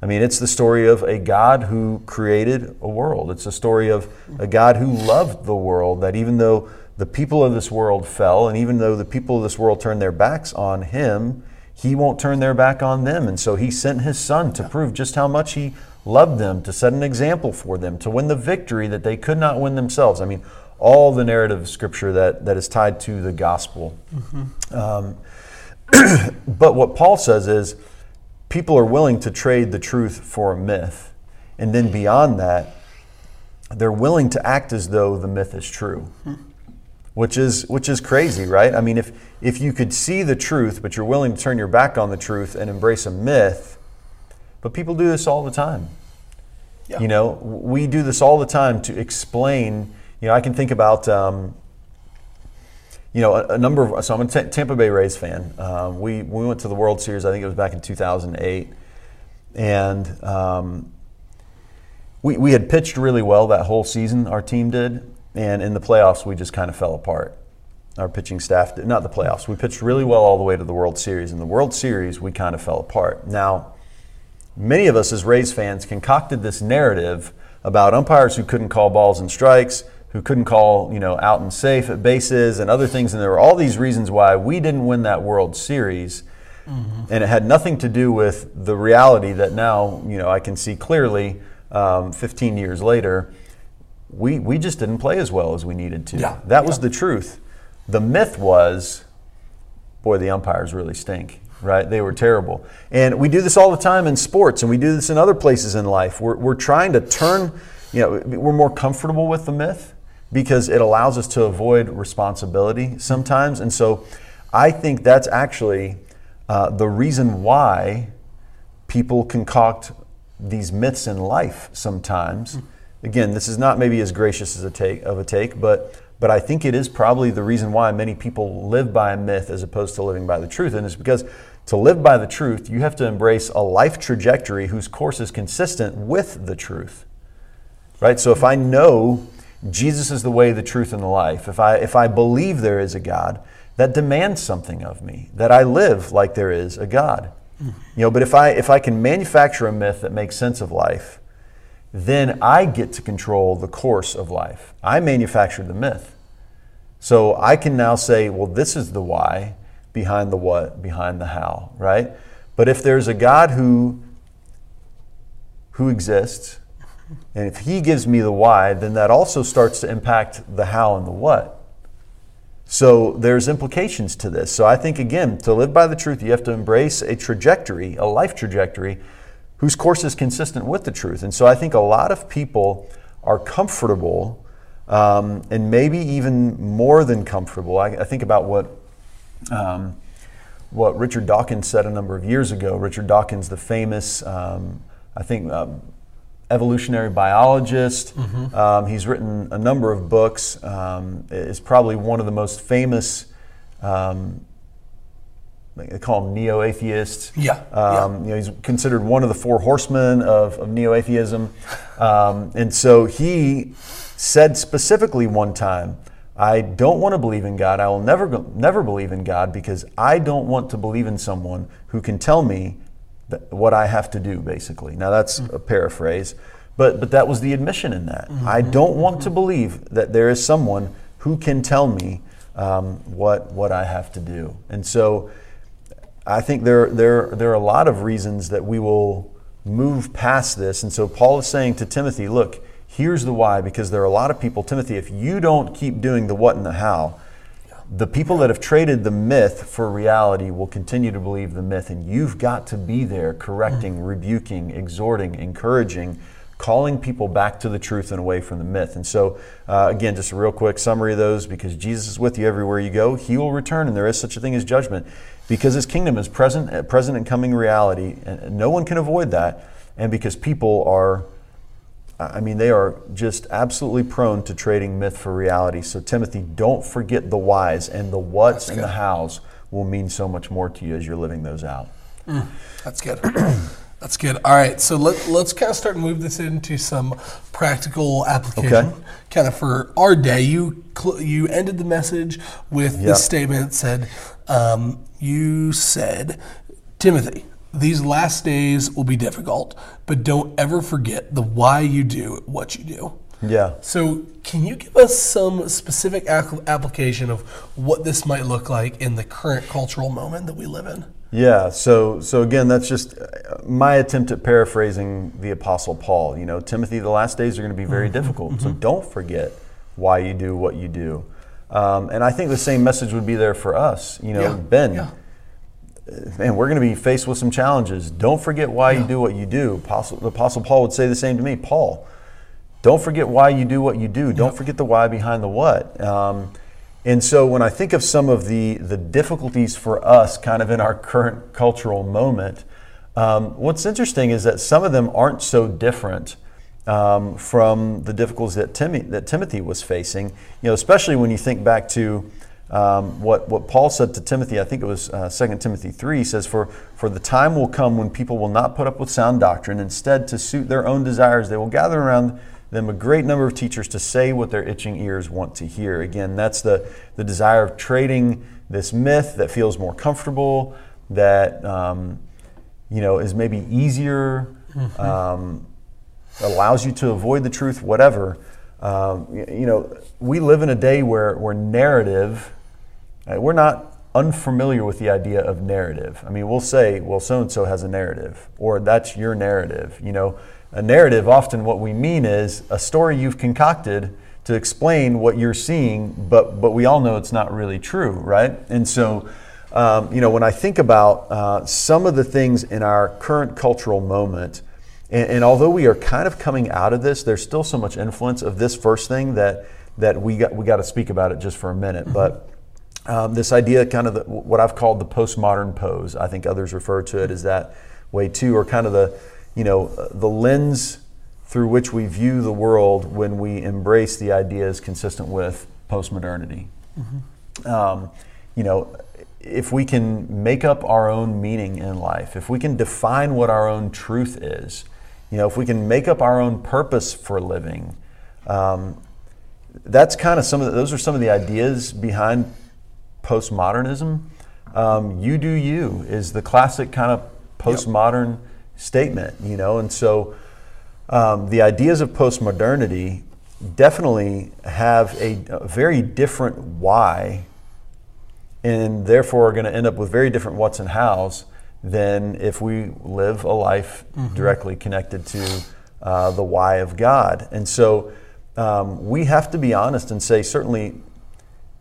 [SPEAKER 2] I mean, it's the story of a God who created a world. It's a story of a God who loved the world, that even though the people of this world fell, and even though the people of this world turned their backs on Him, He won't turn their back on them. And so He sent His Son to prove just how much He loved them, to set an example for them, to win the victory that they could not win themselves. I mean, all the narrative of Scripture that, that is tied to the gospel. Mm-hmm. Um, but what Paul says is, people are willing to trade the truth for a myth. And then beyond that, they're willing to act as though the myth is true. Which is which is crazy, right? I mean, if if you could see the truth, but you're willing to turn your back on the truth and embrace a myth, but people do this all the time.
[SPEAKER 1] Yeah.
[SPEAKER 2] You know, we do this all the time to explain. You know, I can think about. Um, you know, a, a, number of so I'm a T- Tampa Bay Rays fan. Um, we we went to the World Series. I think it was back in 2008, and um, we we had pitched really well that whole season. Our team did, and in the playoffs we just kind of fell apart. Our pitching staff did not the playoffs. We pitched really well all the way to the World Series. In the World Series, we kind of fell apart. Now, many of us as Rays fans concocted this narrative about umpires who couldn't call balls and strikes who couldn't call, you know, out and safe at bases and other things. And there were all these reasons why we didn't win that World Series. Mm-hmm. And it had nothing to do with the reality that now, you know, I can see clearly um, 15 years later, we, we just didn't play as well as we needed to.
[SPEAKER 1] Yeah.
[SPEAKER 2] That was the truth. The myth was, boy, the umpires really stink right? They were terrible. And we do this all the time in sports, and we do this in other places in life. We're, we're trying to turn, you know, we're more comfortable with the myth because it allows us to avoid responsibility sometimes. And so I think that's actually uh, the reason why people concoct these myths in life sometimes. Again, this is not maybe as gracious as a take of a take, but but I think it is probably the reason why many people live by a myth as opposed to living by the truth. And it's because to live by the truth, you have to embrace a life trajectory whose course is consistent with the truth. Right? So if I know Jesus is the way, the truth, and the life, if I, if I believe there is a God, that demands something of me, that I live like there is a God. You know, but if I, if I can manufacture a myth that makes sense of life, then I get to control the course of life. I manufactured the myth. So I can now say, well, this is the why behind the what, behind the how, right? But if there's a God who, who exists, and if he gives me the why, then that also starts to impact the how and the what. So there's implications to this. So I think, again, to live by the truth, you have to embrace a trajectory, a life trajectory, whose course is consistent with the truth. And so I think a lot of people are comfortable um, and maybe even more than comfortable. I, I think about what. Um, what Richard Dawkins said a number of years ago. Richard Dawkins, the famous, um, I think, um, evolutionary biologist. Mm-hmm. Um, he's written a number of books. Um, is probably one of the most famous. Um, they call him neo-atheist.
[SPEAKER 1] Yeah,
[SPEAKER 2] um,
[SPEAKER 1] yeah.
[SPEAKER 2] You know, he's considered one of the four horsemen of, of neo-atheism, um, and so he said specifically one time, "I don't want to believe in God. I will never never believe in God because I don't want to believe in someone who can tell me what I have to do, basically. Now, that's mm-hmm. a paraphrase, but, but that was the admission in that. Mm-hmm. I don't want mm-hmm. to believe that there is someone who can tell me um, what, what I have to do. And so I think there, there, there are a lot of reasons that we will move past this. And so Paul is saying to Timothy, look, here's the why, because there are a lot of people, Timothy, if you don't keep doing the what and the how, the people that have traded the myth for reality will continue to believe the myth, and you've got to be there correcting, mm. rebuking, exhorting, encouraging, calling people back to the truth and away from the myth. And so, uh, again, just a real quick summary of those because Jesus is with you everywhere you go. He will return, and there is such a thing as judgment because his kingdom is present, uh, present and coming reality, and no one can avoid that. And because people are I mean, they are just absolutely prone to trading myth for reality. So, Timothy, don't forget the whys and the whats and the hows will mean so much more to you as you're living those out.
[SPEAKER 1] Mm, that's good. that's good. All right, so let, let's kind of start and move this into some practical application, okay. kind of for our day. You cl- you ended the message with yep. this statement that said, um, "You said, Timothy." These last days will be difficult, but don't ever forget the why you do what you do.
[SPEAKER 2] Yeah.
[SPEAKER 1] So, can you give us some specific application of what this might look like in the current cultural moment that we live in?
[SPEAKER 2] Yeah. So, so again, that's just uh, my attempt at paraphrasing the Apostle Paul. You know, Timothy, the last days are going to be very mm-hmm. difficult. Mm-hmm. So, don't forget why you do what you do. Um, and I think the same message would be there for us. You know,
[SPEAKER 1] yeah.
[SPEAKER 2] Ben.
[SPEAKER 1] Yeah
[SPEAKER 2] man, we're going to be faced with some challenges. Don't forget why yeah. you do what you do. Apostle, the Apostle Paul would say the same to me. Paul, don't forget why you do what you do. Don't forget the why behind the what. Um, and so when I think of some of the, the difficulties for us kind of in our current cultural moment, Um, what's interesting is that some of them aren't so different um, from the difficulties that, Tim- that Timothy was facing. You know, especially when you think back to um, what, what Paul said to Timothy, I think it was uh, 2 Timothy 3, he says, for, for the time will come when people will not put up with sound doctrine. Instead, to suit their own desires, they will gather around them a great number of teachers to say what their itching ears want to hear. Again, that's the, the desire of trading this myth that feels more comfortable, that um, you know is maybe easier, mm-hmm. um, allows you to avoid the truth, whatever. Um, you know, we live in a day where, where narrative uh, we're not unfamiliar with the idea of narrative. I mean, we'll say, well, so and so has a narrative, or that's your narrative. You know, a narrative, often what we mean is a story you've concocted to explain what you're seeing, but, but we all know it's not really true, right? And so, um, you know, when I think about uh, some of the things in our current cultural moment, and, and, although we are kind of coming out of this, there's still so much influence of this first thing that that we got we got to speak about it just for a minute. Mm-hmm. But um, this idea, kind of the, what I've called the postmodern pose. I think others refer to it as that way too, or kind of the, you know, the lens through which we view the world when we embrace the ideas consistent with postmodernity. Mm-hmm. Um, you know, if we can make up our own meaning in life, if we can define what our own truth is, you know, if we can make up our own purpose for living, um, that's kind of some of the, those are some of the ideas behind postmodernism. Um, you do you is the classic kind of postmodern yep. statement, you know, and so um, the ideas of postmodernity definitely have a, a very different why, and therefore are going to end up with very different what's and hows than if we live a life mm-hmm. directly connected to uh, the why of God. And so um, we have to be honest and say, certainly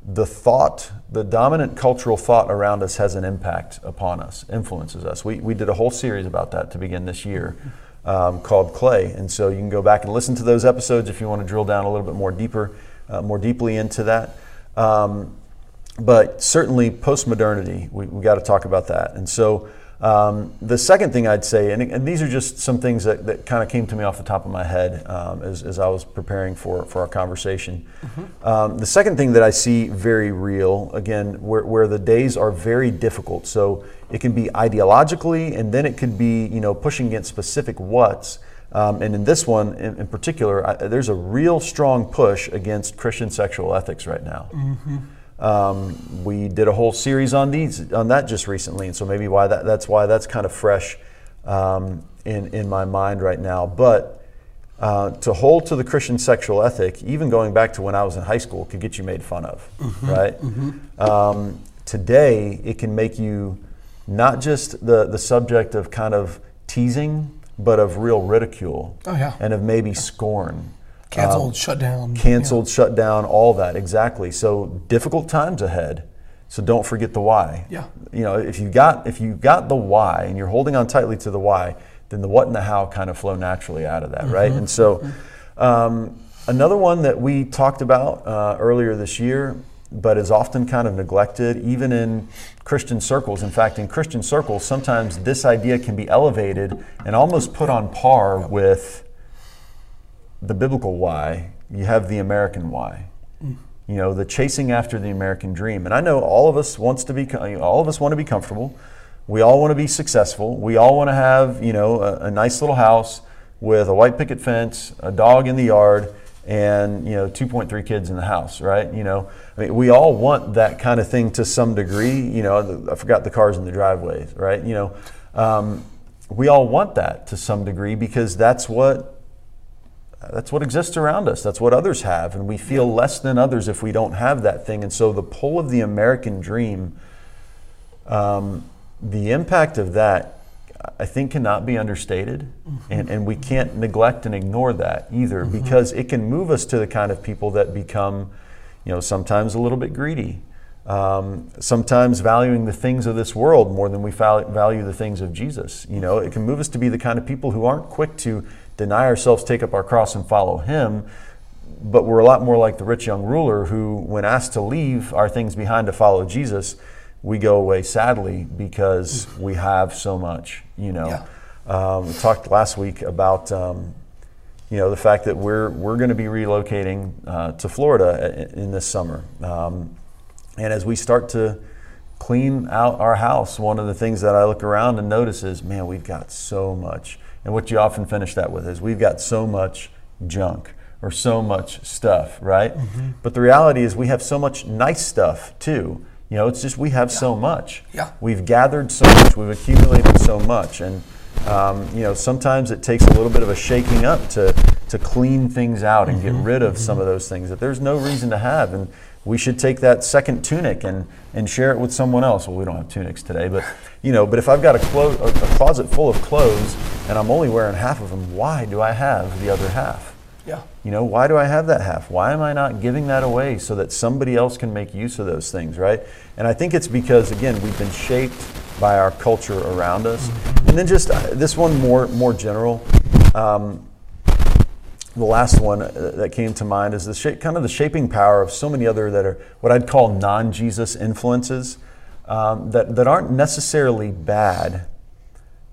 [SPEAKER 2] the thought, the dominant cultural thought around us has an impact upon us, influences us. We, we did a whole series about that to begin this year um, called Clay. And so you can go back and listen to those episodes if you want to drill down a little bit more deeper, uh, more deeply into that. Um, but certainly postmodernity, we, we got to talk about that. And so um, the second thing I'd say, and, and, these are just some things that, that kind of came to me off the top of my head um, as, as, I was preparing for, for our conversation. Mm-hmm. Um, the second thing that I see very real, again, where, where the days are very difficult. So it can be ideologically, and then it could be, you know, pushing against specific what's. Um, and in this one in, in particular, I, there's a real strong push against Christian sexual ethics right now. Mm-hmm. Um, we did a whole series on these on that just recently, and so maybe why that, that's why that's kind of fresh um, in in my mind right now. But uh, to hold to the Christian sexual ethic, even going back to when I was in high school, could get you made fun of, mm-hmm, right? Mm-hmm. Um, today, it can make you not just the the subject of kind of teasing, but of real ridicule,
[SPEAKER 1] oh, yeah.
[SPEAKER 2] and of maybe scorn.
[SPEAKER 1] Canceled, um, shut down.
[SPEAKER 2] Canceled, yeah. shut down, all that, exactly. So difficult times ahead. So don't forget the why.
[SPEAKER 1] Yeah.
[SPEAKER 2] You know, if you got if you got the why and you're holding on tightly to the why, then the what and the how kind of flow naturally out of that, mm-hmm. right? And so mm-hmm. um, another one that we talked about uh, earlier this year, but is often kind of neglected, even in Christian circles. In fact, in Christian circles, sometimes this idea can be elevated and almost put on par with the biblical why, you have the American why. Mm. You know, the chasing after the American dream. And I know all of us wants to be all of us want to be comfortable. We all want to be successful. We all want to have, you know, a, a nice little house with a white picket fence, a dog in the yard, and you know 2.3 kids in the house right you know i mean we all want that kind of thing to some degree you know i forgot the cars in the driveways right you know um, we all want that to some degree because that's what that's what exists around us. That's what others have. And we feel less than others if we don't have that thing. And so the pull of the American dream, um, the impact of that, I think cannot be understated. Mm-hmm. And, and we can't neglect and ignore that either mm-hmm. because it can move us to the kind of people that become, you know, sometimes a little bit greedy. Um, sometimes valuing the things of this world more than we value the things of Jesus. You know, it can move us to be the kind of people who aren't quick to deny ourselves, take up our cross, and follow Him. But we're a lot more like the rich young ruler who, when asked to leave our things behind to follow Jesus, we go away sadly because we have so much. You know,
[SPEAKER 1] Yeah.
[SPEAKER 2] um, we talked last week about um, you know the fact that we're we're going to be relocating uh, to Florida in, in this summer, um, and as we start to clean out our house, one of the things that I look around and notice is, man, we've got so much. And what you often finish that with is, we've got so much junk or so much stuff, right? Mm-hmm. But the reality is, we have so much nice stuff too. You know, it's just we have so much.
[SPEAKER 1] Yeah.
[SPEAKER 2] We've gathered so much. We've accumulated so much, and um, you know, sometimes it takes a little bit of a shaking up to to clean things out and get mm-hmm. rid of some mm-hmm. of those things that there's no reason to have. And we should take that second tunic and and share it with someone else. Well, we don't have tunics today, but you know, but if I've got a, clo- a a closet full of clothes and I'm only wearing half of them, why do I have the other half?
[SPEAKER 1] Yeah.
[SPEAKER 2] You know, why do I have that half? Why am I not giving that away so that somebody else can make use of those things, right? And I think it's because again, we've been shaped by our culture around us. And then just uh, this one more more general. Um, the last one uh, that came to mind is the shape, kind of the shaping power of so many other that are what I'd call non-Jesus influences um, that that aren't necessarily bad,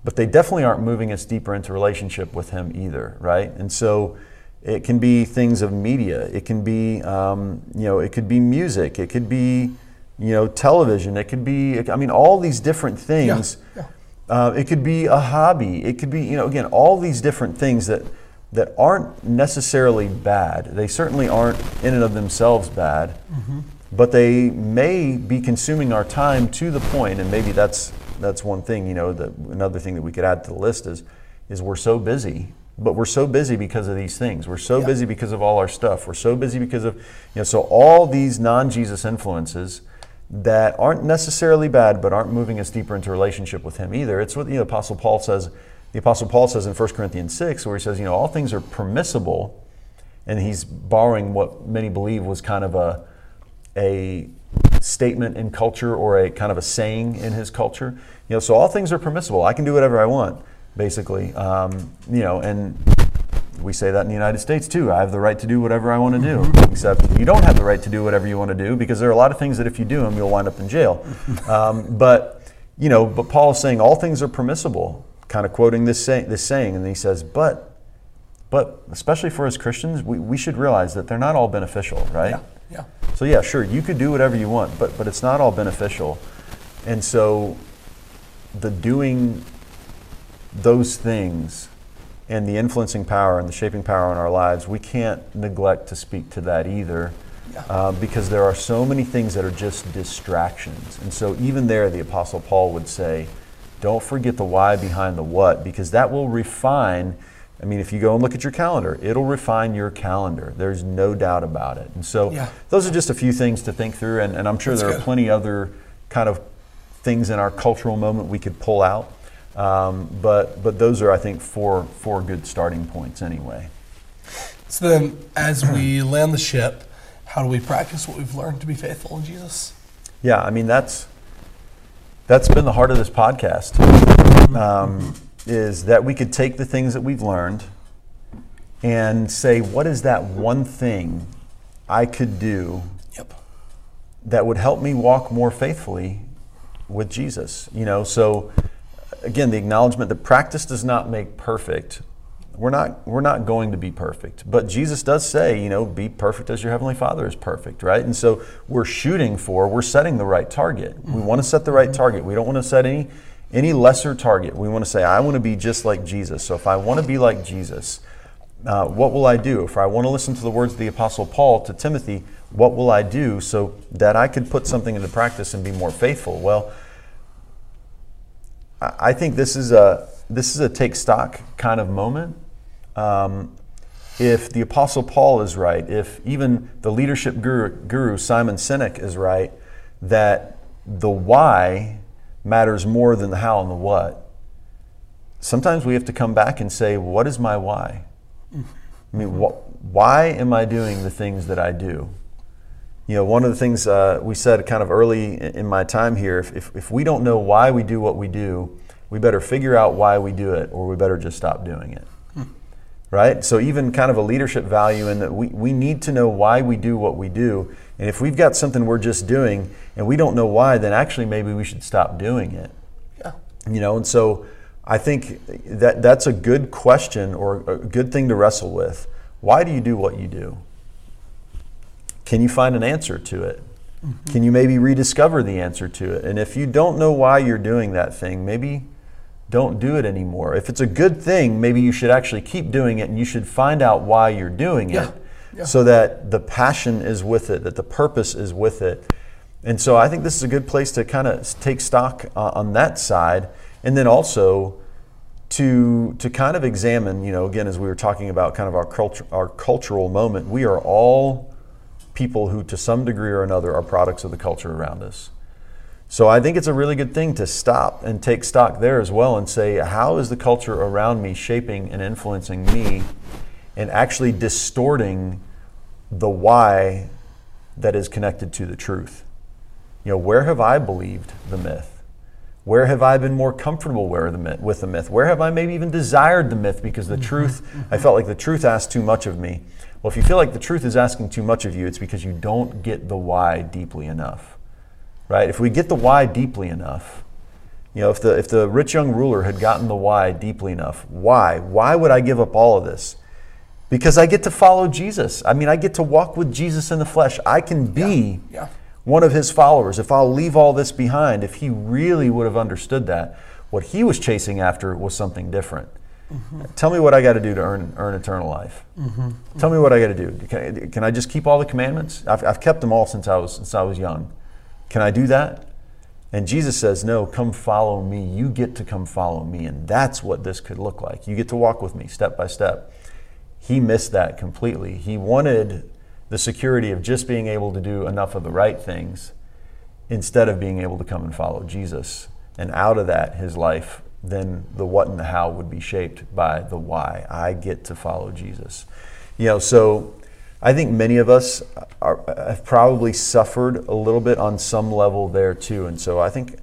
[SPEAKER 2] but they definitely aren't moving us deeper into relationship with Him either, right? And so it can be things of media, it can be um, you know, it could be music, it could be you know, television, it could be I mean, all these different things.
[SPEAKER 1] yeah.
[SPEAKER 2] Uh, it could be a hobby. It could be, you know, again, all these different things that that aren't necessarily bad. They certainly aren't in and of themselves bad, but they may be consuming our time to the point, and maybe that's that's one thing. You know, that another thing that we could add to the list is is we're so busy. But we're so busy because of these things. We're so
[SPEAKER 1] Yeah.
[SPEAKER 2] busy because of all our stuff. We're so busy because of, you know, so all these non-Jesus influences that aren't necessarily bad, but aren't moving us deeper into relationship with Him either. It's what the Apostle Paul says. The Apostle Paul says in 1 Corinthians 6, where he says, you know, all things are permissible, and he's borrowing what many believe was kind of a, a statement in culture or a kind of a saying in his culture. You know, so all things are permissible. I can do whatever I want, basically. Um, you know, and we say that in the United States too. I have the right to do whatever I want to do, except you don't have the right to do whatever you want to do because there are a lot of things that if you do them, you'll wind up in jail. Um, but you know, but Paul is saying all things are permissible, kind of quoting this say, this saying, and he says, but but especially for us Christians, we, we should realize that they're not all beneficial, right?
[SPEAKER 1] Yeah. Yeah.
[SPEAKER 2] So yeah, sure, you could do whatever you want, but but it's not all beneficial. And so the doing those things and the influencing power and the shaping power in our lives, we can't neglect to speak to that either.
[SPEAKER 1] Yeah.
[SPEAKER 2] Uh, because there are so many things that are just distractions. And so, even there, the Apostle Paul would say, don't forget the why behind the what, because that will refine. I mean, if you go and look at your calendar, it'll refine your calendar. There's no doubt about it. And so,
[SPEAKER 1] Yeah.
[SPEAKER 2] those are just a few things to think through, and, and I'm sure
[SPEAKER 1] That's
[SPEAKER 2] there are plenty other kind of things in our cultural moment we could pull out. Um, but but those are, I think, four four good starting points anyway.
[SPEAKER 1] So then, as we land the ship, how do we practice what we've learned to be faithful in Jesus?
[SPEAKER 2] Yeah, I mean that's that's been the heart of this podcast. Um, is that we could take the things that we've learned and say, what is that one thing I could do
[SPEAKER 1] Yep.
[SPEAKER 2] that would help me walk more faithfully with Jesus. You know, so again, the acknowledgement that practice does not make perfect. We're not we're not going to be perfect, but Jesus does say, you know, be perfect as your heavenly Father is perfect, right? And so we're shooting for, we're setting the right target. We mm-hmm. want to set the right mm-hmm. target. We don't want to set any any lesser target. We want to say, I want to be just like Jesus. So if I want to be like Jesus, uh, what will I do? If I want to listen to the words of the Apostle Paul to Timothy, what will I do so that I could put something into practice and be more faithful? Well, I think this is a this is a take stock kind of moment. Um, if the Apostle Paul is right, if even the leadership guru, guru Simon Sinek is right, that the why matters more than the how and the what, sometimes we have to come back and say, what is my why? I mean, wh- why am I doing the things that I do? You know, one of the things uh, we said kind of early in my time here if, if, if we don't know why we do what we do, we better figure out why we do it or we better just stop doing it. Right? So, even kind of a leadership value in that we, we need to know why we do what we do. And if we've got something we're just doing and we don't know why, then actually maybe we should stop doing it.
[SPEAKER 1] Yeah.
[SPEAKER 2] You know, and so I think that that's a good question or a good thing to wrestle with. Why do you do what you do? Can you find an answer to it? Mm-hmm. Can you maybe rediscover the answer to it? And if you don't know why you're doing that thing, maybe don't do it anymore. If it's a good thing, maybe you should actually keep doing it and you should find out why you're doing it
[SPEAKER 1] Yeah.
[SPEAKER 2] So that the passion is with it, that the purpose is with it. And so I think this is a good place to kind of take stock uh, on that side and then also to to kind of examine, you know, again as we were talking about kind of our culture our cultural moment, we are all people who to some degree or another are products of the culture around us. So I think it's a really good thing to stop and take stock there as well and say, how is the culture around me shaping and influencing me and actually distorting the why that is connected to the truth? You know, where have I believed the myth? Where have I been more comfortable where the myth, with the myth? Where have I maybe even desired the myth because the mm-hmm. truth, I mm-hmm. felt like the truth asked too much of me? Well, if you feel like the truth is asking too much of you, it's because you don't get the why deeply enough right? If we get the why deeply enough, you know, if the if the rich young ruler had gotten the why deeply enough, why? Why would I give up all of this? Because I get to follow Jesus. I mean, I get to walk with Jesus in the flesh. I can be
[SPEAKER 1] Yeah.
[SPEAKER 2] one of his followers if I'll leave all this behind. If he really would have understood that, what he was chasing after was something different. Mm-hmm. Tell me what I got to do to earn earn eternal life. Mm-hmm. Tell me what I got to do. Can I, can I just keep all the commandments? I've, I've kept them all since I was since I was young. Can I do that? And Jesus says, No, come follow me. You get to come follow me. And that's what this could look like. You get to walk with me step by step. He missed that completely. He wanted the security of just being able to do enough of the right things instead of being able to come and follow Jesus. And out of that, his life, then the what and the how would be shaped by the why. I get to follow Jesus. You know, so I think many of us are, have probably suffered a little bit on some level there too. And so I think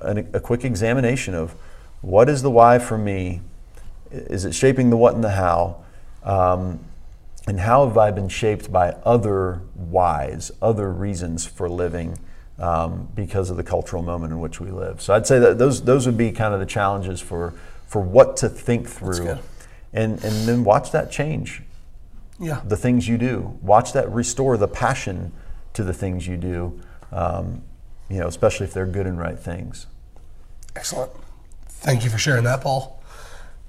[SPEAKER 2] an, a quick examination of what is the why for me? Is it shaping the what and the how? Um, and how have I been shaped by other whys, other reasons for living um, because of the cultural moment in which we live? So I'd say that those those would be kind of the challenges for for what to think through, and and then watch that change
[SPEAKER 1] Yeah.
[SPEAKER 2] the things you do. Watch that restore the passion to the things you do. Um, you know, especially if they're good and right things.
[SPEAKER 1] Excellent. Thank you for sharing that, Paul.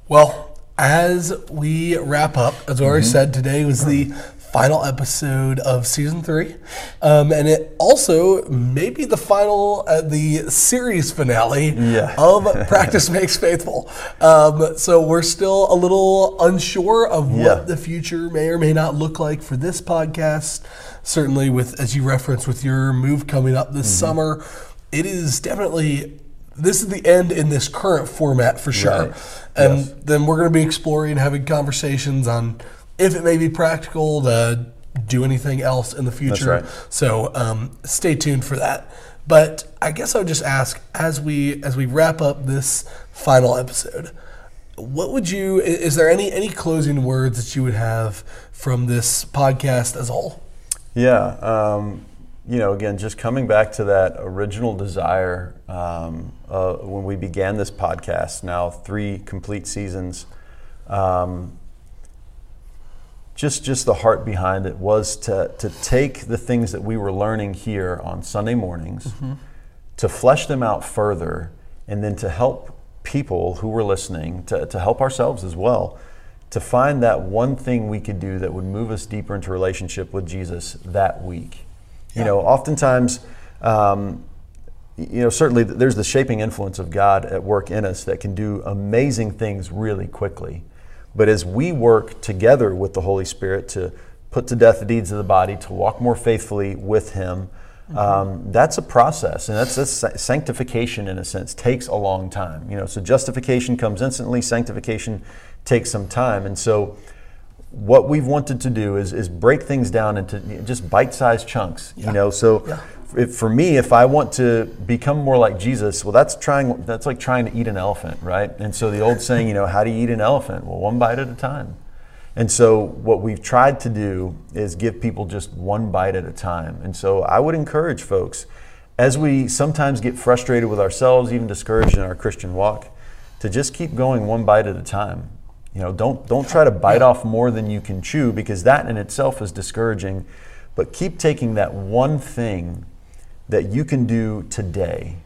[SPEAKER 1] Well, as we wrap up, as we
[SPEAKER 2] Mm-hmm.
[SPEAKER 1] already said, today was the final episode of season three, um, and it also may be the final, uh, the series finale
[SPEAKER 2] Yeah.
[SPEAKER 1] of Practice Makes Faithful. Um, so we're still a little unsure of what
[SPEAKER 2] Yeah.
[SPEAKER 1] the future may or may not look like for this podcast. Certainly, with as you referenced, with your move coming up this
[SPEAKER 2] Mm-hmm.
[SPEAKER 1] summer, it is definitely this is the end in this current format for sure.
[SPEAKER 2] Right.
[SPEAKER 1] And
[SPEAKER 2] Yes.
[SPEAKER 1] then we're going to be exploring, having conversations on if it may be practical to do anything else in the future.
[SPEAKER 2] right.
[SPEAKER 1] So um, stay tuned for that. But I guess I would just ask as we as we wrap up this final episode, what would you? Is there any any closing words that you would have from this podcast as all?
[SPEAKER 2] Yeah. Um, you know, again, just coming back to that original desire um, uh, when we began this podcast, now three complete seasons. Um, just, just the heart behind it was to, to take the things that we were learning here on Sunday mornings, to flesh them out further, and then to help people who were listening, to, to help ourselves as well, to find that one thing we could do that would move us deeper into relationship with Jesus that week. You know, oftentimes, um, you know, certainly there's the shaping influence of God at work in us that can do amazing things really quickly. But as we work together with the Holy Spirit to put to death the deeds of the body, to walk more faithfully with Him, um, that's a process, and that's, that's sanctification in a sense takes a long time. You know, so justification comes instantly, sanctification takes some time, and so what we've wanted to do is, is break things down into just bite-sized chunks. You know, so
[SPEAKER 1] Yeah.
[SPEAKER 2] if, for me, if I want to become more like Jesus, well, that's trying. That's like trying to eat an elephant, right? And so the old saying, you know, how do you eat an elephant? Well, one bite at a time. And so, what we've tried to do is give people just one bite at a time. And so, I would encourage folks, as we sometimes get frustrated with ourselves, even discouraged in our Christian walk, to just keep going one bite at a time. You know, don't don't try to bite off more than you can chew because that in itself is discouraging. But keep taking that one thing that you can do today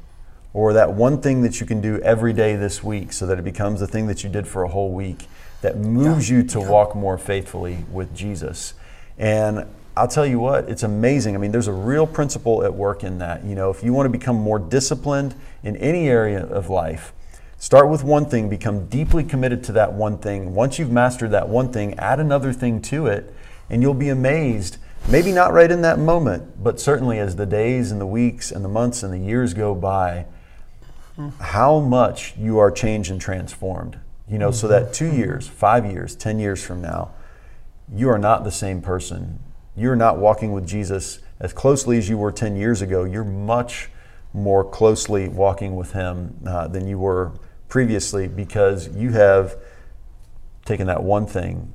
[SPEAKER 2] or that one thing that you can do every day this week so that it becomes the thing that you did for a whole week that moves yeah. you to yeah. walk more faithfully with Jesus. And I'll tell you what, it's amazing. I mean, there's a real principle at work in that. You know, if you want to become more disciplined in any area of life, start with one thing, become deeply committed to that one thing. Once you've mastered that one thing, add another thing to it, and you'll be amazed. Maybe not right in that moment, but certainly as the days and the weeks and the months and the years go by, how much you are changed and transformed. You know, mm-hmm. so that two years, five years, 10 years from now, you are not the same person. You're not walking with Jesus as closely as you were 10 years ago. You're much more closely walking with Him uh, than you were previously because you have taken that one thing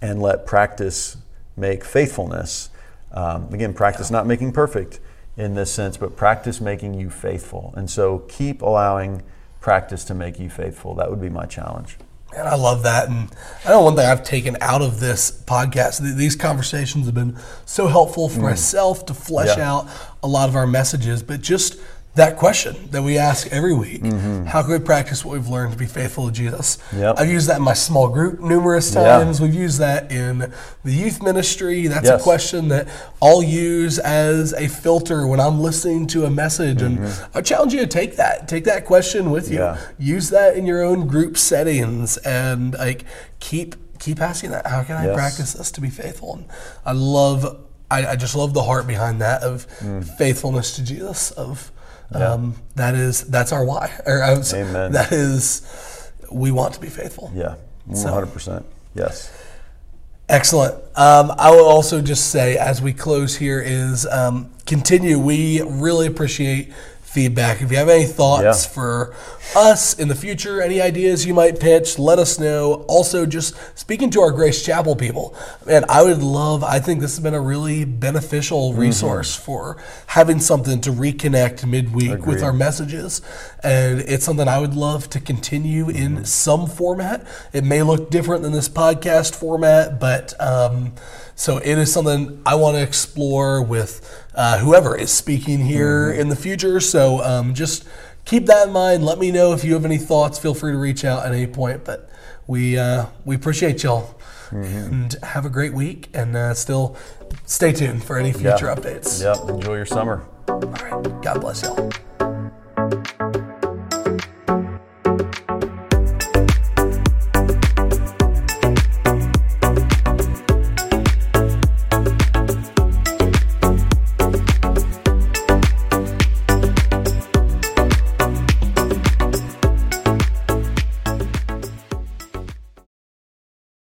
[SPEAKER 2] and let practice make faithfulness. Um, again, practice not making perfect in this sense, but practice making you faithful. And so keep allowing practice to make you faithful. That would be my challenge.
[SPEAKER 1] And I love that. And I know one thing I've taken out of this podcast, these conversations have been so helpful for mm. myself to flesh yeah. out a lot of our messages, but just that question that we ask every week mm-hmm. how can we practice what we've learned to be faithful to jesus yep. i've used that in my small group numerous times yeah. we've used that in the youth ministry that's yes. a question that i'll use as a filter when i'm listening to a message mm-hmm. and i challenge you to take that take that question with you yeah. use that in your own group settings and like keep keep asking that how can i yes. practice this to be faithful and i love I, I just love the heart behind that of mm. faithfulness to jesus of yeah. Um, that is that's our why. Or, uh, Amen. That is we want to be faithful.
[SPEAKER 2] Yeah, one hundred percent. Yes.
[SPEAKER 1] Excellent. Um, I will also just say, as we close here, is um, continue. We really appreciate feedback. If you have any thoughts yeah. for us in the future, any ideas you might pitch, let us know. Also, just speaking to our Grace Chapel people, man, I would love, I think this has been a really beneficial mm-hmm. resource mm-hmm. for having something to reconnect midweek Agreed. with our messages. And it's something I would love to continue mm-hmm. in some format. It may look different than this podcast format, but um, so it is something I want to explore with uh, whoever is speaking here mm-hmm. in the future. So um, just keep that in mind. Let me know if you have any thoughts. Feel free to reach out at any point. But we uh, we appreciate y'all mm-hmm. and have a great week. And uh, still stay tuned for any future
[SPEAKER 2] yeah.
[SPEAKER 1] updates.
[SPEAKER 2] Yep. Enjoy your summer.
[SPEAKER 1] All right. God bless y'all.